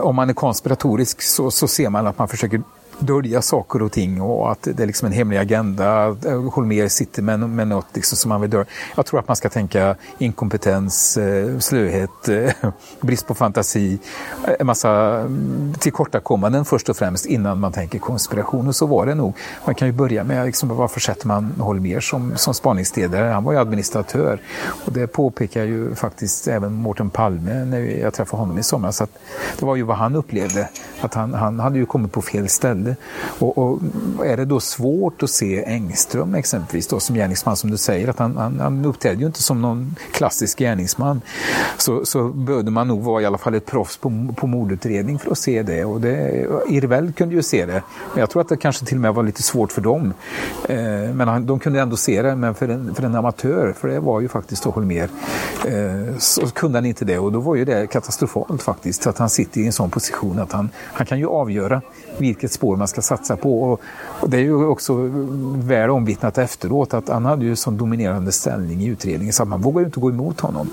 om man är konspiratorisk så, så ser man att man försöker dölja saker och ting och att det är liksom en hemlig agenda. Holmér sitter med, med något liksom som man vill dölja. Jag tror att man ska tänka inkompetens, eh, slöhet, eh, brist på fantasi, eh, en massa mm, tillkortakommanden först och främst innan man tänker konspiration. Och så var det nog. Man kan ju börja med liksom, varför sätter man Holmér som, som spaningsledare? Han var ju administratör och det påpekar ju faktiskt även Mårten Palme när jag träffade honom i somras. Att det var ju vad han upplevde, att han, han hade ju kommit på fel ställe och, och, är det då svårt att se Engström exempelvis då, som gärningsman, som du säger, att han, han, han uppträdde ju inte som någon klassisk gärningsman, så, så behövde man nog vara i alla fall ett proffs på, på mordutredning för att se det. Och det, Irvel kunde ju se det, men jag tror att det kanske till och med var lite svårt för dem. Eh, men han, de kunde ändå se det, men för en, för en amatör, för det var ju faktiskt Holmér, eh, så kunde han inte det och då var ju det katastrofalt faktiskt, att han sitter i en sån position att han, han kan ju avgöra vilket spår man ska satsa på. Och, och det är ju också väl omvittnat efteråt att han hade ju sån dominerande ställning i utredningen så man vågade ju inte gå emot honom.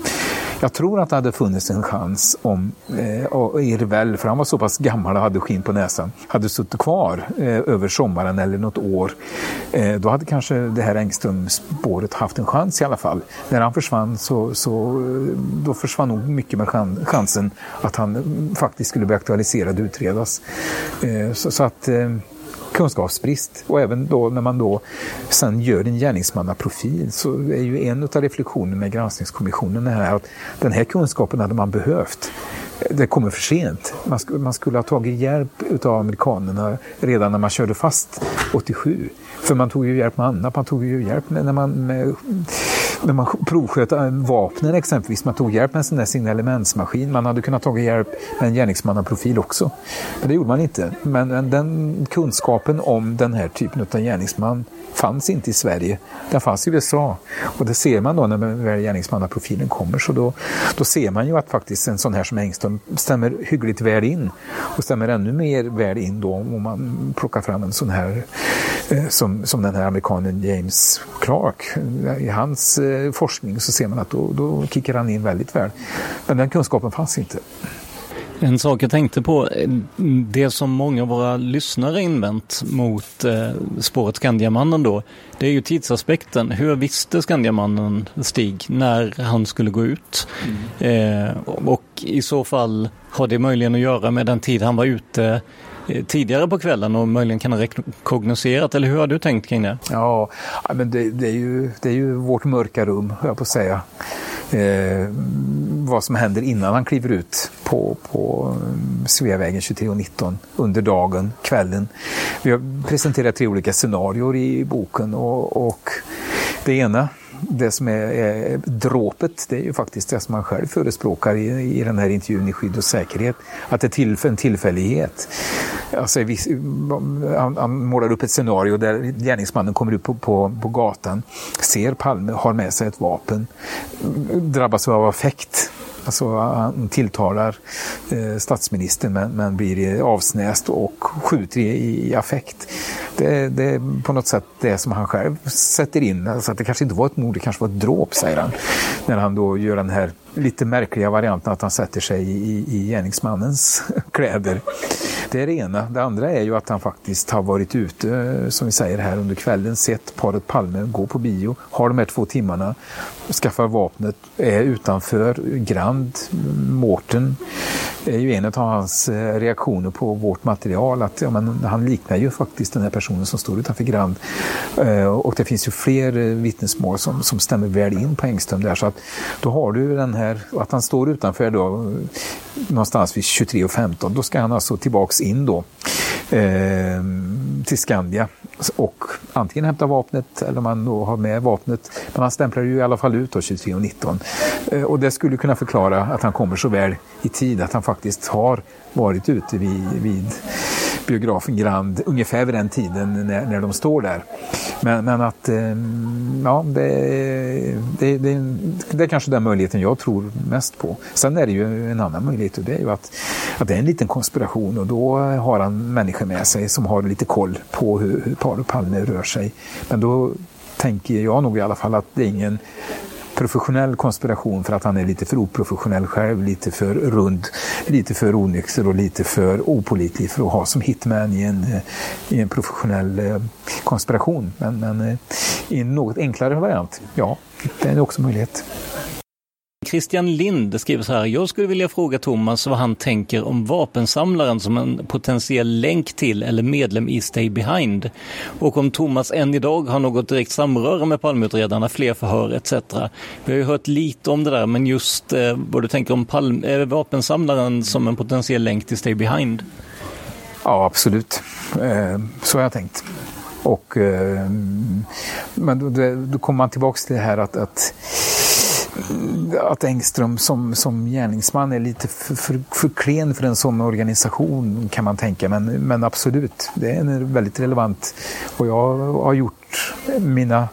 Jag tror att det hade funnits en chans om eh, Irvel, för han var så pass gammal och hade skinn på näsan, hade suttit kvar eh, över sommaren eller något år. Eh, då hade kanske det här Engström-spåret haft en chans i alla fall. När han försvann så, så eh, då försvann nog mycket med chansen att han mm, faktiskt skulle bli aktualiserad och utredas. Eh, Eh, så, så, att eh, kunskapsbrist. Och även då när man då sen gör en gärningsmannaprofil så är ju en av reflektionerna med granskningskommissionen här att den här kunskapen hade man behövt. Det kommer för sent. Man, sk man skulle ha tagit hjälp av amerikanerna redan när man körde fast 87. För man tog ju hjälp med annat. Man tog ju hjälp med, när man med när man provsköt äh, vapnen exempelvis, man tog hjälp med en sån där signalementsmaskin. Man hade kunnat ta hjälp med en gärningsmannaprofil också. Men det gjorde man inte. Men den kunskapen om den här typen av gärningsman fanns inte i Sverige. Den fanns i USA. Och det ser man då när gärningsmannaprofilen kommer. Så då, då ser man ju att faktiskt en sån här som Engström stämmer hyggligt väl in. Och stämmer ännu mer väl in då om man plockar fram en sån här eh, som, som den här amerikanen James Clark. I hans eh, forskning så ser man att då, då kickar han in väldigt väl. Men den kunskapen fanns inte. En sak jag tänkte på, det som många av våra lyssnare invänt mot eh, spåret Skandiamannen då, det är ju tidsaspekten. Hur visste Skandiamannen Stig när han skulle gå ut? Mm. Eh, och i så fall har det möjligen att göra med den tid han var ute tidigare på kvällen och möjligen kan ha rekognoserat, eller hur har du tänkt kring det? Ja, men det, det, är, ju, det är ju vårt mörka rum, höll jag på att säga eh, vad som händer innan han kliver ut på, på mm, Sveavägen 23 och 19 under dagen, kvällen. Vi har presenterat tre olika scenarier i boken och, och det ena det som är, är dråpet, det är ju faktiskt det som han själv förespråkar i, i den här intervjun i Skydd och säkerhet. Att det är en tillfällighet. Alltså, han, han målar upp ett scenario där gärningsmannen kommer ut på, på, på gatan, ser Palme, har med sig ett vapen, drabbas av affekt Alltså han tilltalar eh, statsministern men, men blir avsnäst och skjuter i, i affekt. Det, det, är på något sätt det som han själv sätter in. Alltså att det kanske inte var ett mord, det kanske var ett dråp, säger han. När han då gör den här lite märkliga varianten att han sätter sig i, i gärningsmannens kläder. Det är det ena. Det andra är ju att han faktiskt har varit ute, eh, som vi säger här under kvällen, sett paret Palme gå på bio, har de här två timmarna, skaffar vapnet, är utanför Grand, Mårten är ju en av hans eh, reaktioner på vårt material att ja, men, han liknar ju faktiskt den här personen som står utanför Grand. Eh, och det finns ju fler vittnesmål som, som stämmer väl in på Engström där så att då har du den här, att han står utanför då någonstans vid 23.15, då ska han alltså tillbaks in då eh, till Skandia och antingen hämta vapnet eller man då har med vapnet. Men han stämplar ju i alla fall ut 23.19 eh, och det skulle kunna förklara att han kommer så väl i tid att han faktiskt har varit ute vid, vid biografen Grand ungefär vid den tiden när, när de står där. Men, men att, eh, ja, det, det, det, det är kanske den möjligheten jag tror mest på. Sen är det ju en annan möjlighet och det är ju att, att det är en liten konspiration och då har han människor med sig som har lite koll på hur, hur Paolo Palme rör sig. Men då tänker jag nog i alla fall att det är ingen professionell konspiration för att han är lite för oprofessionell själv, lite för rund, lite för onykter och lite för opolitlig för att ha som hitman i en, eh, i en professionell eh, konspiration. Men, men eh, i en något enklare variant, ja, det är också möjlighet. Christian Lind skriver så här, jag skulle vilja fråga Thomas vad han tänker om vapensamlaren som en potentiell länk till eller medlem i Stay Behind. Och om Thomas än idag har något direkt samröre med Palmeutredarna, fler förhör etc. Vi har ju hört lite om det där, men just eh, vad du tänker om palm, eh, vapensamlaren som en potentiell länk till Stay Behind? Ja, absolut. Eh, så har jag tänkt. Och, eh, mm, men då, då kommer man tillbaka till det här att, att att Engström som, som gärningsman är lite för, för, för klen för en sån organisation kan man tänka. Men, men absolut, det är väldigt relevant. Och jag har gjort mina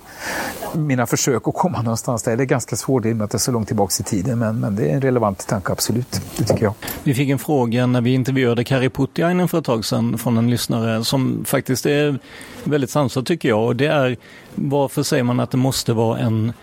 mina försök att komma någonstans där. Det är ganska svårt i och med att det är så långt tillbaka i tiden, men, men det är en relevant tanke, absolut. Det tycker jag. Vi fick en fråga när vi intervjuade Kari Puttiainen för ett tag sedan från en lyssnare som faktiskt är väldigt sansad tycker jag. Och det är varför säger man att det måste vara en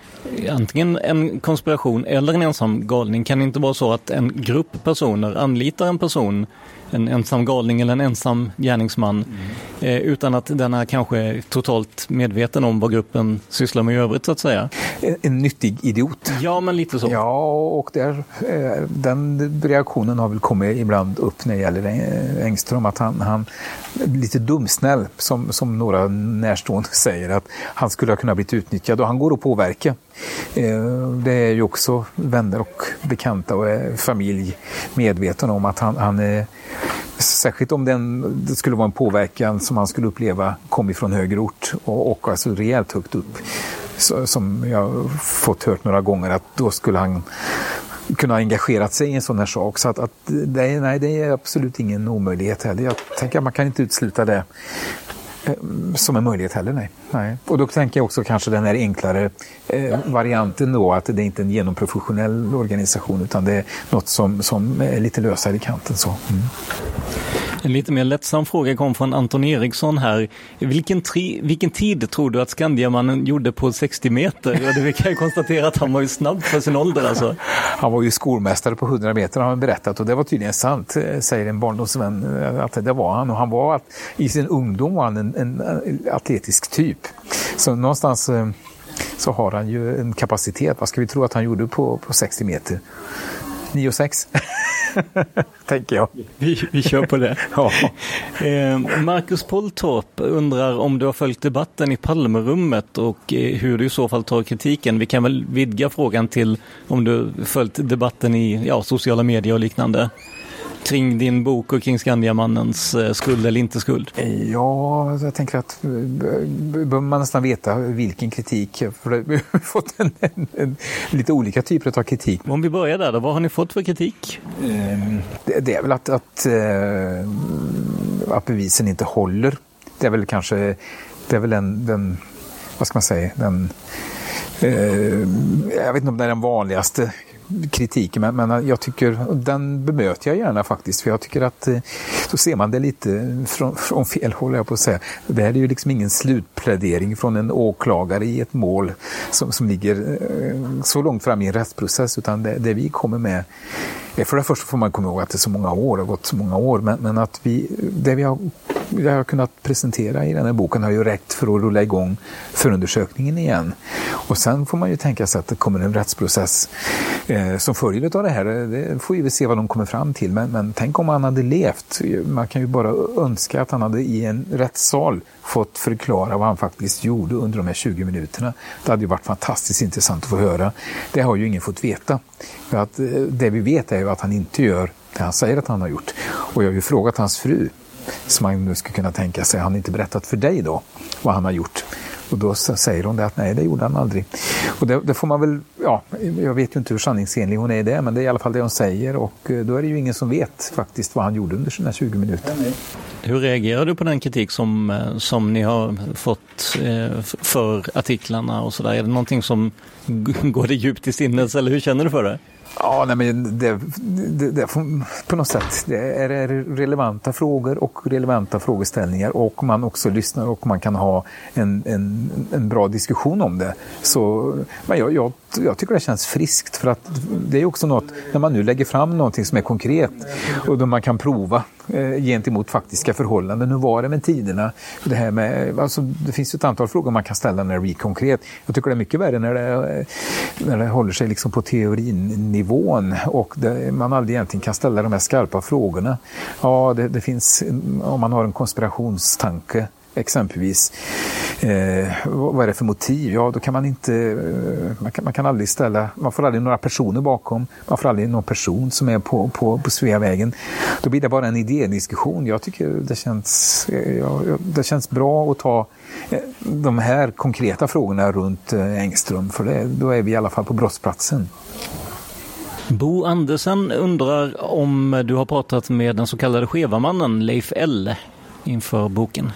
antingen en konspiration eller en ensam galning. Kan det inte vara så att en grupp personer anlitar en person en ensam galning eller en ensam gärningsman mm. eh, utan att den är kanske totalt medveten om vad gruppen sysslar med i övrigt så att säga. En, en nyttig idiot. Ja, men lite så. Ja, och där, eh, den reaktionen har väl kommit ibland upp när det gäller Engström, att han, han lite dumsnäll, som, som några närstående säger, att han skulle ha kunnat bli utnyttjad och han går att påverka. Eh, det är ju också vänner och bekanta och familj medvetna om att han, han är Särskilt om den, det skulle vara en påverkan som han skulle uppleva kom ifrån högre ort och, och alltså rejält högt upp. Så, som jag fått hört några gånger att då skulle han kunna engagerat sig i en sån här sak. Så att, att det, nej, det är absolut ingen omöjlighet heller. Jag tänker att man kan inte utesluta det Eh, som en möjlighet heller. Nej. nej. Och då tänker jag också kanske den här enklare eh, varianten då att det är inte en genomprofessionell organisation utan det är något som, som är lite lösare i kanten. Så. Mm. En lite mer lättsam fråga kom från Anton Eriksson här. Vilken, tri, vilken tid tror du att Skandiamannen gjorde på 60 meter? Och det kan ju konstatera att han var ju snabb för sin ålder alltså. Han var ju skolmästare på 100 meter har han berättat och det var tydligen sant, eh, säger en barndomsvän, eh, att det var han. Och han var i sin ungdom var han en, en eh, atletisk typ. Så någonstans så har han ju en kapacitet. Vad ska vi tro att han gjorde på, på 60 meter? 9 och 6. Tänker jag. Vi, vi kör på det. ja. eh, Marcus Poltorp undrar om du har följt debatten i Palmerummet och eh, hur du i så fall tar kritiken. Vi kan väl vidga frågan till om du följt debatten i ja, sociala medier och liknande kring din bok och kring Skandiamannens eh, skuld eller inte skuld? Ja, jag tänker att eh, behöver man nästan veta vilken kritik. För vi har fått en, en, en, lite olika typer av kritik. Om vi börjar där då, vad har ni fått för kritik? Ehm, det, det är väl att, att, eh, att bevisen inte håller. Det är väl kanske, det är väl den, den vad ska man säga, den jag vet inte om det är den vanligaste kritiken, men, men jag tycker den bemöter jag gärna faktiskt. För jag tycker att eh, då ser man det lite från, från fel håll, jag på att säga. Det här är ju liksom ingen slutplädering från en åklagare i ett mål som, som ligger eh, så långt fram i en rättsprocess, utan det, det vi kommer med för det första får man komma ihåg att det är så många år, det har gått så många år, men, men att vi, det vi har, det har kunnat presentera i den här boken har ju räckt för att rulla igång förundersökningen igen. Och sen får man ju tänka sig att det kommer en rättsprocess eh, som följer av det här. Det får vi se vad de kommer fram till, men, men tänk om han hade levt. Man kan ju bara önska att han hade i en rättssal fått förklara vad han faktiskt gjorde under de här 20 minuterna. Det hade ju varit fantastiskt intressant att få höra. Det har ju ingen fått veta. För att, eh, det vi vet är ju att han inte gör det han säger att han har gjort. Och jag har ju frågat hans fru, som man nu skulle kunna tänka sig, har han inte berättat för dig då vad han har gjort? Och då säger hon det att nej, det gjorde han aldrig. Och det, det, får man väl, ja, jag vet ju inte hur sanningsenlig hon är i det, men det är i alla fall det hon säger och eh, då är det ju ingen som vet faktiskt vad han gjorde under sina 20 minuter. Hur reagerar du på den kritik som, eh, som ni har fått eh, för artiklarna och sådär? Är det någonting som går dig djupt i sinnes eller hur känner du för det? Ja, nej, men det, det, det, på något sätt det är relevanta frågor och relevanta frågeställningar och man också lyssnar och man kan ha en, en, en bra diskussion om det. Så, men jag, jag, jag, tycker det känns friskt för att det är också något, när man nu lägger fram någonting som är konkret och då man kan prova Eh, gentemot faktiska förhållanden. Hur var det med tiderna? Det, här med, alltså, det finns ju ett antal frågor man kan ställa när det blir konkret. Jag tycker det är mycket värre när det, eh, när det håller sig liksom på teorinivån och det, man aldrig egentligen kan ställa de här skarpa frågorna. Ja, det, det finns, om man har en konspirationstanke exempelvis. Eh, vad är det för motiv? Ja, då kan man inte, eh, man kan, man kan aldrig ställa, man får aldrig några personer bakom, man får aldrig någon person som är på, på, på Sveavägen. Då blir det bara en idédiskussion. Jag tycker det känns, eh, ja, det känns bra att ta eh, de här konkreta frågorna runt Engström, för det, då är vi i alla fall på brottsplatsen. Bo Andersen undrar om du har pratat med den så kallade skeva mannen Leif L inför boken?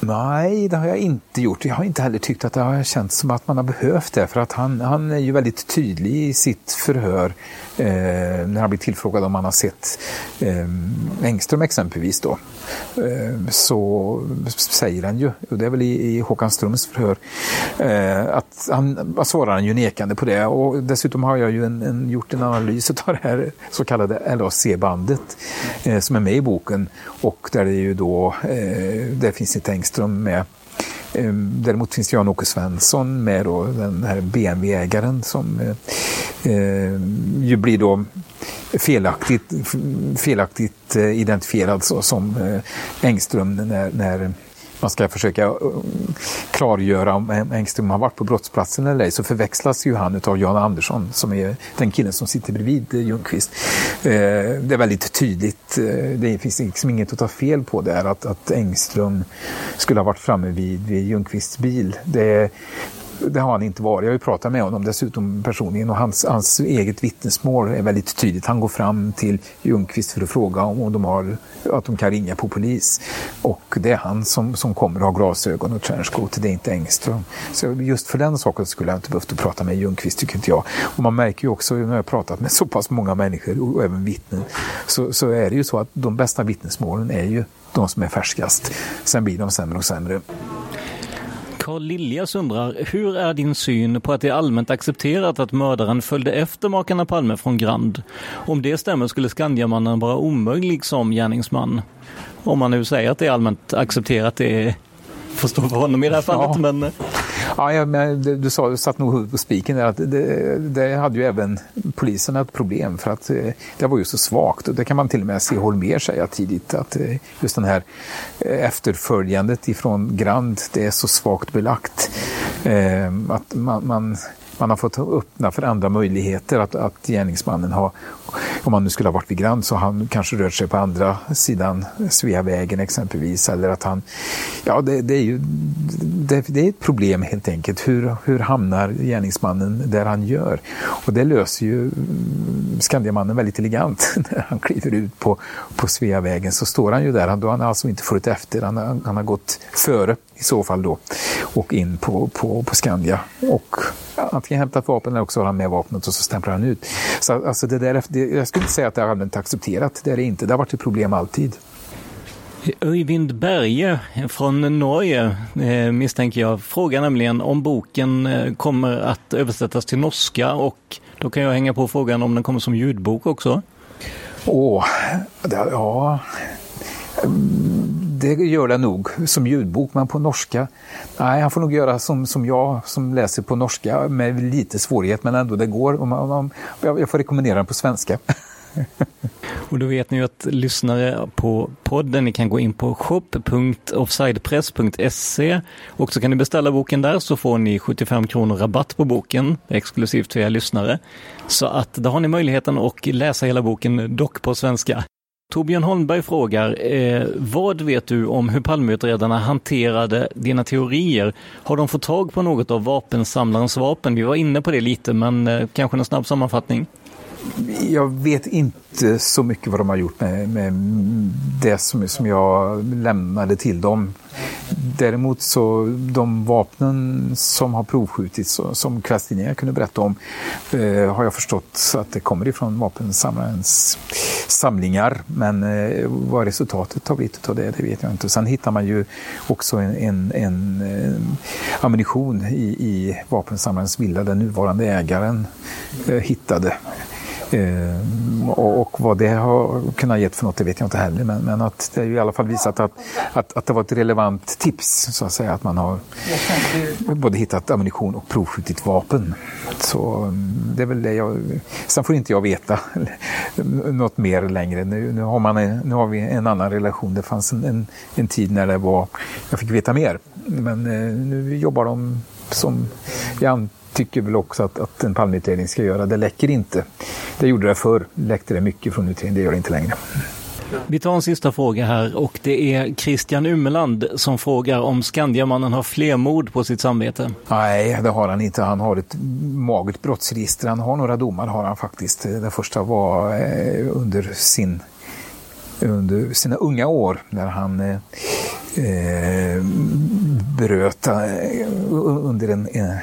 Nej, det har jag inte gjort. Jag har inte heller tyckt att det har känts som att man har behövt det. För att han, han är ju väldigt tydlig i sitt förhör eh, när han blir tillfrågad om han har sett eh, Engström exempelvis. Då. Eh, så säger han ju, och det är väl i, i Håkan Ströms förhör, eh, att han svarar han ju nekande på det. Och dessutom har jag ju en, en, gjort en analys av det här så kallade LAC-bandet eh, som är med i boken. Och där det ju då, eh, där finns inte Engström med. Ehm, däremot finns Jan-Åke Svensson med då, den här BMW-ägaren som eh, eh, ju blir då felaktigt, felaktigt eh, identifierad så, som eh, Engström när, när man ska försöka eh, klargöra om Engström har varit på brottsplatsen eller ej så förväxlas ju han av Jan Andersson som är den killen som sitter bredvid Ljungqvist. Eh, det är väldigt tydligt, eh, det finns liksom inget att ta fel på där att, att Engström skulle ha varit framme vid, vid Ljungqvists bil. Det, det har han inte varit. Jag har ju pratat med honom dessutom personligen och hans, hans eget vittnesmål är väldigt tydligt. Han går fram till Ljungqvist för att fråga om de har, att de kan ringa på polis. Och det är han som, som kommer och har glasögon och trenchcoat, det är inte Engström. Så just för den saken skulle jag inte behövt prata med Ljungqvist, tycker inte jag. Och man märker ju också när jag har pratat med så pass många människor och även vittnen, så, så är det ju så att de bästa vittnesmålen är ju de som är färskast. Sen blir de sämre och sämre. Carl Liljas undrar, hur är din syn på att det är allmänt accepterat att mördaren följde efter makarna Palme från Grand? Om det stämmer skulle Skandiamannen vara omöjlig som gärningsman. Om man nu säger att det är allmänt accepterat, det får stå för honom i det här fallet. Ja. Men... Ja, men du, sa, du satt nog huvudet på spiken där. Att det, det, hade ju även polisen ett problem för att eh, det var ju så svagt. Och det kan man till och med se Holmér säga tidigt att eh, just den här eh, efterföljandet ifrån Grand, det är så svagt belagt. Att man, man man har fått öppna för andra möjligheter att, att gärningsmannen har, om han nu skulle ha varit vid Grand så han kanske rört sig på andra sidan Sveavägen exempelvis eller att han, ja det, det är ju det, det, är ett problem helt enkelt. Hur, hur hamnar gärningsmannen där han gör? Och det löser ju mm, Skandiamannen väldigt elegant när han kliver ut på, på Sveavägen så står han ju där, då har alltså inte följt efter, han har, han har gått före i så fall då och in på, på, på Skandia. Och antingen hämtat vapen eller också har han med vapnet och så stämplar han ut. Så alltså det där, det, jag skulle inte säga att det är allmänt accepterat, det är det inte. Det har varit ett problem alltid. Öyvind Berge från Norge eh, misstänker jag frågar nämligen om boken eh, kommer att översättas till norska och då kan jag hänga på frågan om den kommer som ljudbok också. Åh, det, ja, det gör det nog som ljudbok, men på norska. Nej, han får nog göra som, som jag som läser på norska med lite svårighet, men ändå det går. Om, om, jag får rekommendera den på svenska. Och då vet ni ju att lyssnare på podden, ni kan gå in på shop.offsidepress.se och så kan ni beställa boken där så får ni 75 kronor rabatt på boken exklusivt för er lyssnare. Så att då har ni möjligheten att läsa hela boken, dock på svenska. Torbjörn Holmberg frågar, eh, vad vet du om hur Palmeutredarna hanterade dina teorier? Har de fått tag på något av vapensamlarens vapen? Vi var inne på det lite, men eh, kanske en snabb sammanfattning? Jag vet inte så mycket vad de har gjort med, med det som, som jag lämnade till dem. Däremot så de vapnen som har provskjutits som kvällstidningar kunde berätta om eh, har jag förstått att det kommer ifrån vapensamlarens samlingar. Men eh, vad resultatet har blivit av det, det vet jag inte. Sen hittar man ju också en, en, en, en ammunition i, i vapensamlarens villa, den nuvarande ägaren eh, hittade. Eh, och, och, vad det har kunnat gett för något det vet jag inte heller. Men, men att det har i alla fall visat att, att, att det var ett relevant tips så att säga. Att man har både hittat ammunition och provskjutit vapen. Så mm, det är väl det jag... Sen får inte jag veta något mer längre. Nu, nu, har, man nu har vi en annan relation. Det fanns en, en, en tid när det var, jag fick veta mer. Men eh, nu jobbar de som jag tycker väl också att, att en Palmeutredning ska göra. Det läcker inte. Det gjorde det förr, läckte det mycket från utredningen, det gör det inte längre. Vi tar en sista fråga här och det är Christian Umeland som frågar om Skandiamannen har fler mord på sitt samvete. Nej, det har han inte. Han har ett magert brottsregister. Han har några domar har han faktiskt. Den första var eh, under sin under sina unga år när han eh, eh bröt eh, under en, en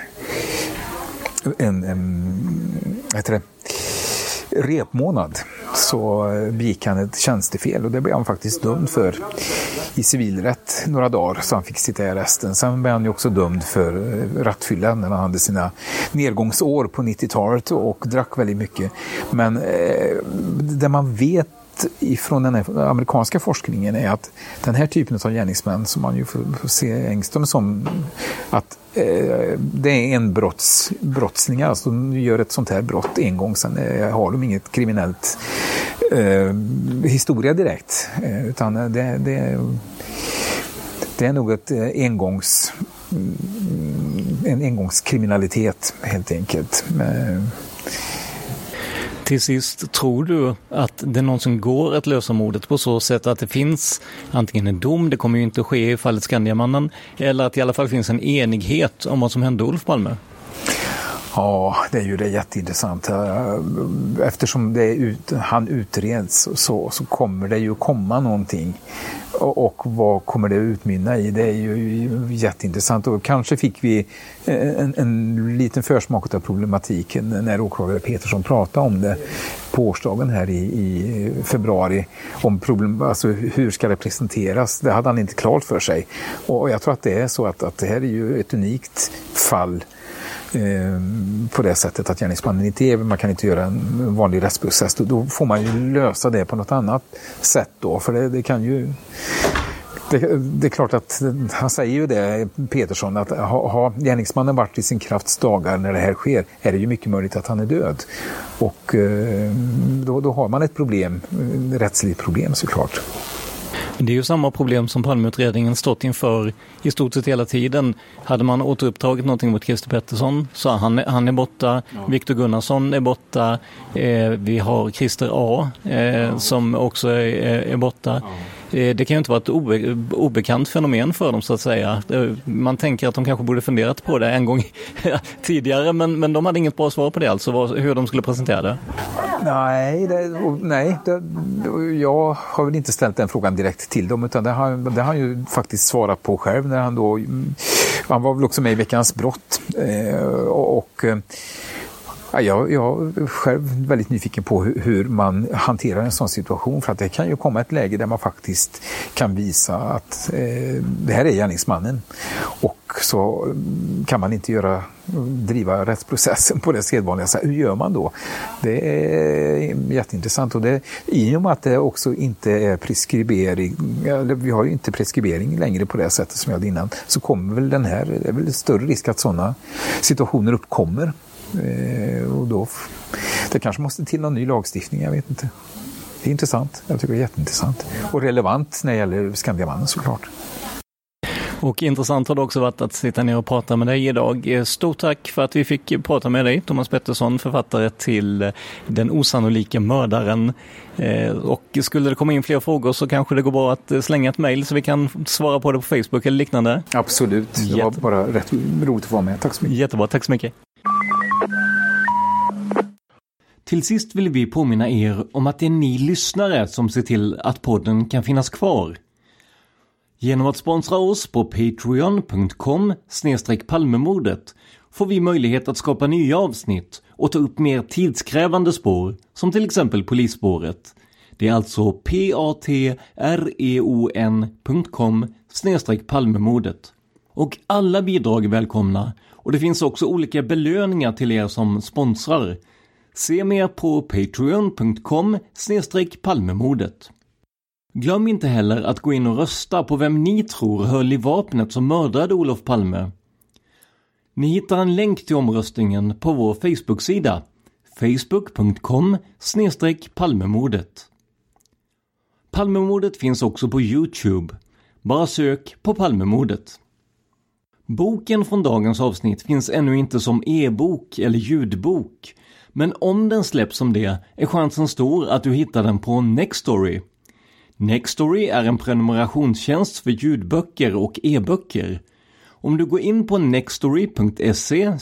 en, en heter det, repmånad så begick han ett tjänstefel och det blev han faktiskt dömd för i civilrätt några dagar så han fick sitta i arresten. Sen blev han ju också dömd för eh, rattfylla när han hade sina nedgångsår på 90-talet och drack väldigt mycket. Men eh, det man vet ifrån den amerikanska forskningen är att den här typen av gärningsmän som man ju får se Engström som att eh, det är en brotts, brottslingar, alltså de gör ett sånt här brott en gång, sen eh, har de inget kriminellt eh, historia direkt. Eh, utan det, det, det är nog ett eh, engångs en engångskriminalitet helt enkelt. Eh, till sist, tror du att det någonsin går att lösa mordet på så sätt att det finns antingen en dom, det kommer ju inte att ske i fallet Skandiamannen, eller att det i alla fall finns en enighet om vad som hände Ulf Palme? Ja, det är ju det jätteintressant. Eftersom det ut, han utreds så, så kommer det ju komma någonting. Och, vad kommer det utmynna i? Det är ju jätteintressant. Och kanske fick vi eh, en, en liten försmak av problematiken när åklagare Petersson pratade om det på årsdagen här i, i februari. Om problem, alltså hur ska det presenteras? Det hade han inte klart för sig. Och jag tror att det är så att, att det här är ju ett unikt fall Eh, på det sättet att gärningsmannen inte är, man kan inte göra en vanlig rättsprocess. Då, då får man ju lösa det på något annat sätt då, för det, det kan ju det, det, är klart att han säger ju det, Petersson, att har ha gärningsmannen varit i sin krafts dagar när det här sker är det ju mycket möjligt att han är död. Och eh, då, då har man ett problem, ett rättsligt problem såklart. Det är ju samma problem som Palmeutredningen stått inför i stort sett hela tiden. Hade man återupptagit någonting mot Christer Pettersson så han, han är borta, ja. Viktor Gunnarsson är borta, eh, vi har Christer A eh, ja. som också är, är borta. Ja. Eh, det kan ju inte vara ett obe obekant fenomen för dem så att säga. Eh, man tänker att de kanske borde funderat på det en gång tidigare men, men de hade inget bra svar på det alltså, hur de skulle presentera det. Nej, det, nej det, jag har väl inte ställt den frågan direkt till dem utan det har, det har han ju faktiskt svarat på själv när han då, han var väl också med i Veckans brott eh, och Och Ja, jag, jag är själv väldigt nyfiken på hur, hur, man hanterar en sån situation för att det kan ju komma ett läge där man faktiskt kan visa att eh, det här är gärningsmannen. Och så mm, kan man inte göra, driva rättsprocessen på det sedvanliga sättet. Hur gör man då? Det är jätteintressant och det, i och med att det också inte är preskribering, vi har ju inte preskribering längre på det sättet som jag hade innan, så kommer väl den här, det är väl större risk att sådana situationer uppkommer och då, det kanske måste till någon ny lagstiftning, jag vet inte. Det är intressant, jag tycker det är jätteintressant. Och relevant när det gäller Skandiamannen såklart. Och intressant har det också varit att sitta ner och prata med dig idag. Stort tack för att vi fick prata med dig, Thomas Pettersson, författare till Den osannolika mördaren. Eh, och skulle det komma in fler frågor så kanske det går bra att slänga ett mejl så vi kan svara på det på Facebook eller liknande. Absolut, det var bara rätt roligt att vara med. Tack så mycket. Jättebra, tack så mycket. Till sist vill vi påminna er om att det är ni lyssnare som ser till att podden kan finnas kvar. Genom att sponsra oss på patreon.com palmemordet får vi möjlighet att skapa nya avsnitt och ta upp mer tidskrävande spår, som till exempel polisspåret. Det är alltså patreon.com palmemordet. Och alla bidrag är välkomna och det finns också olika belöningar till er som sponsrar Se mer på patreon.com palmemordet. Glöm inte heller att gå in och rösta på vem ni tror höll i vapnet som mördade Olof Palme. Ni hittar en länk till omröstningen på vår Facebook-sida facebook.com palmemordet. Palmemordet finns också på Youtube. Bara sök på Palmemordet. Boken från dagens avsnitt finns ännu inte som e-bok eller ljudbok men om den släpps som det är chansen stor att du hittar den på Nextory. Nextory är en prenumerationstjänst för ljudböcker och e-böcker. Om du går in på nextory.se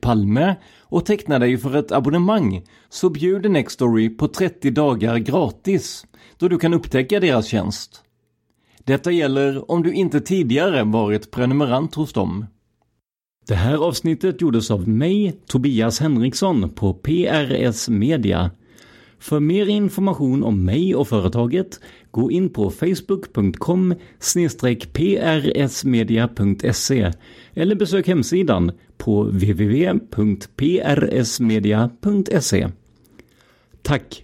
palme och tecknar dig för ett abonnemang så bjuder Nextory på 30 dagar gratis då du kan upptäcka deras tjänst. Detta gäller om du inte tidigare varit prenumerant hos dem. Det här avsnittet gjordes av mig, Tobias Henriksson på PRS Media. För mer information om mig och företaget, gå in på facebook.com prsmedia.se eller besök hemsidan på www.prsmedia.se. Tack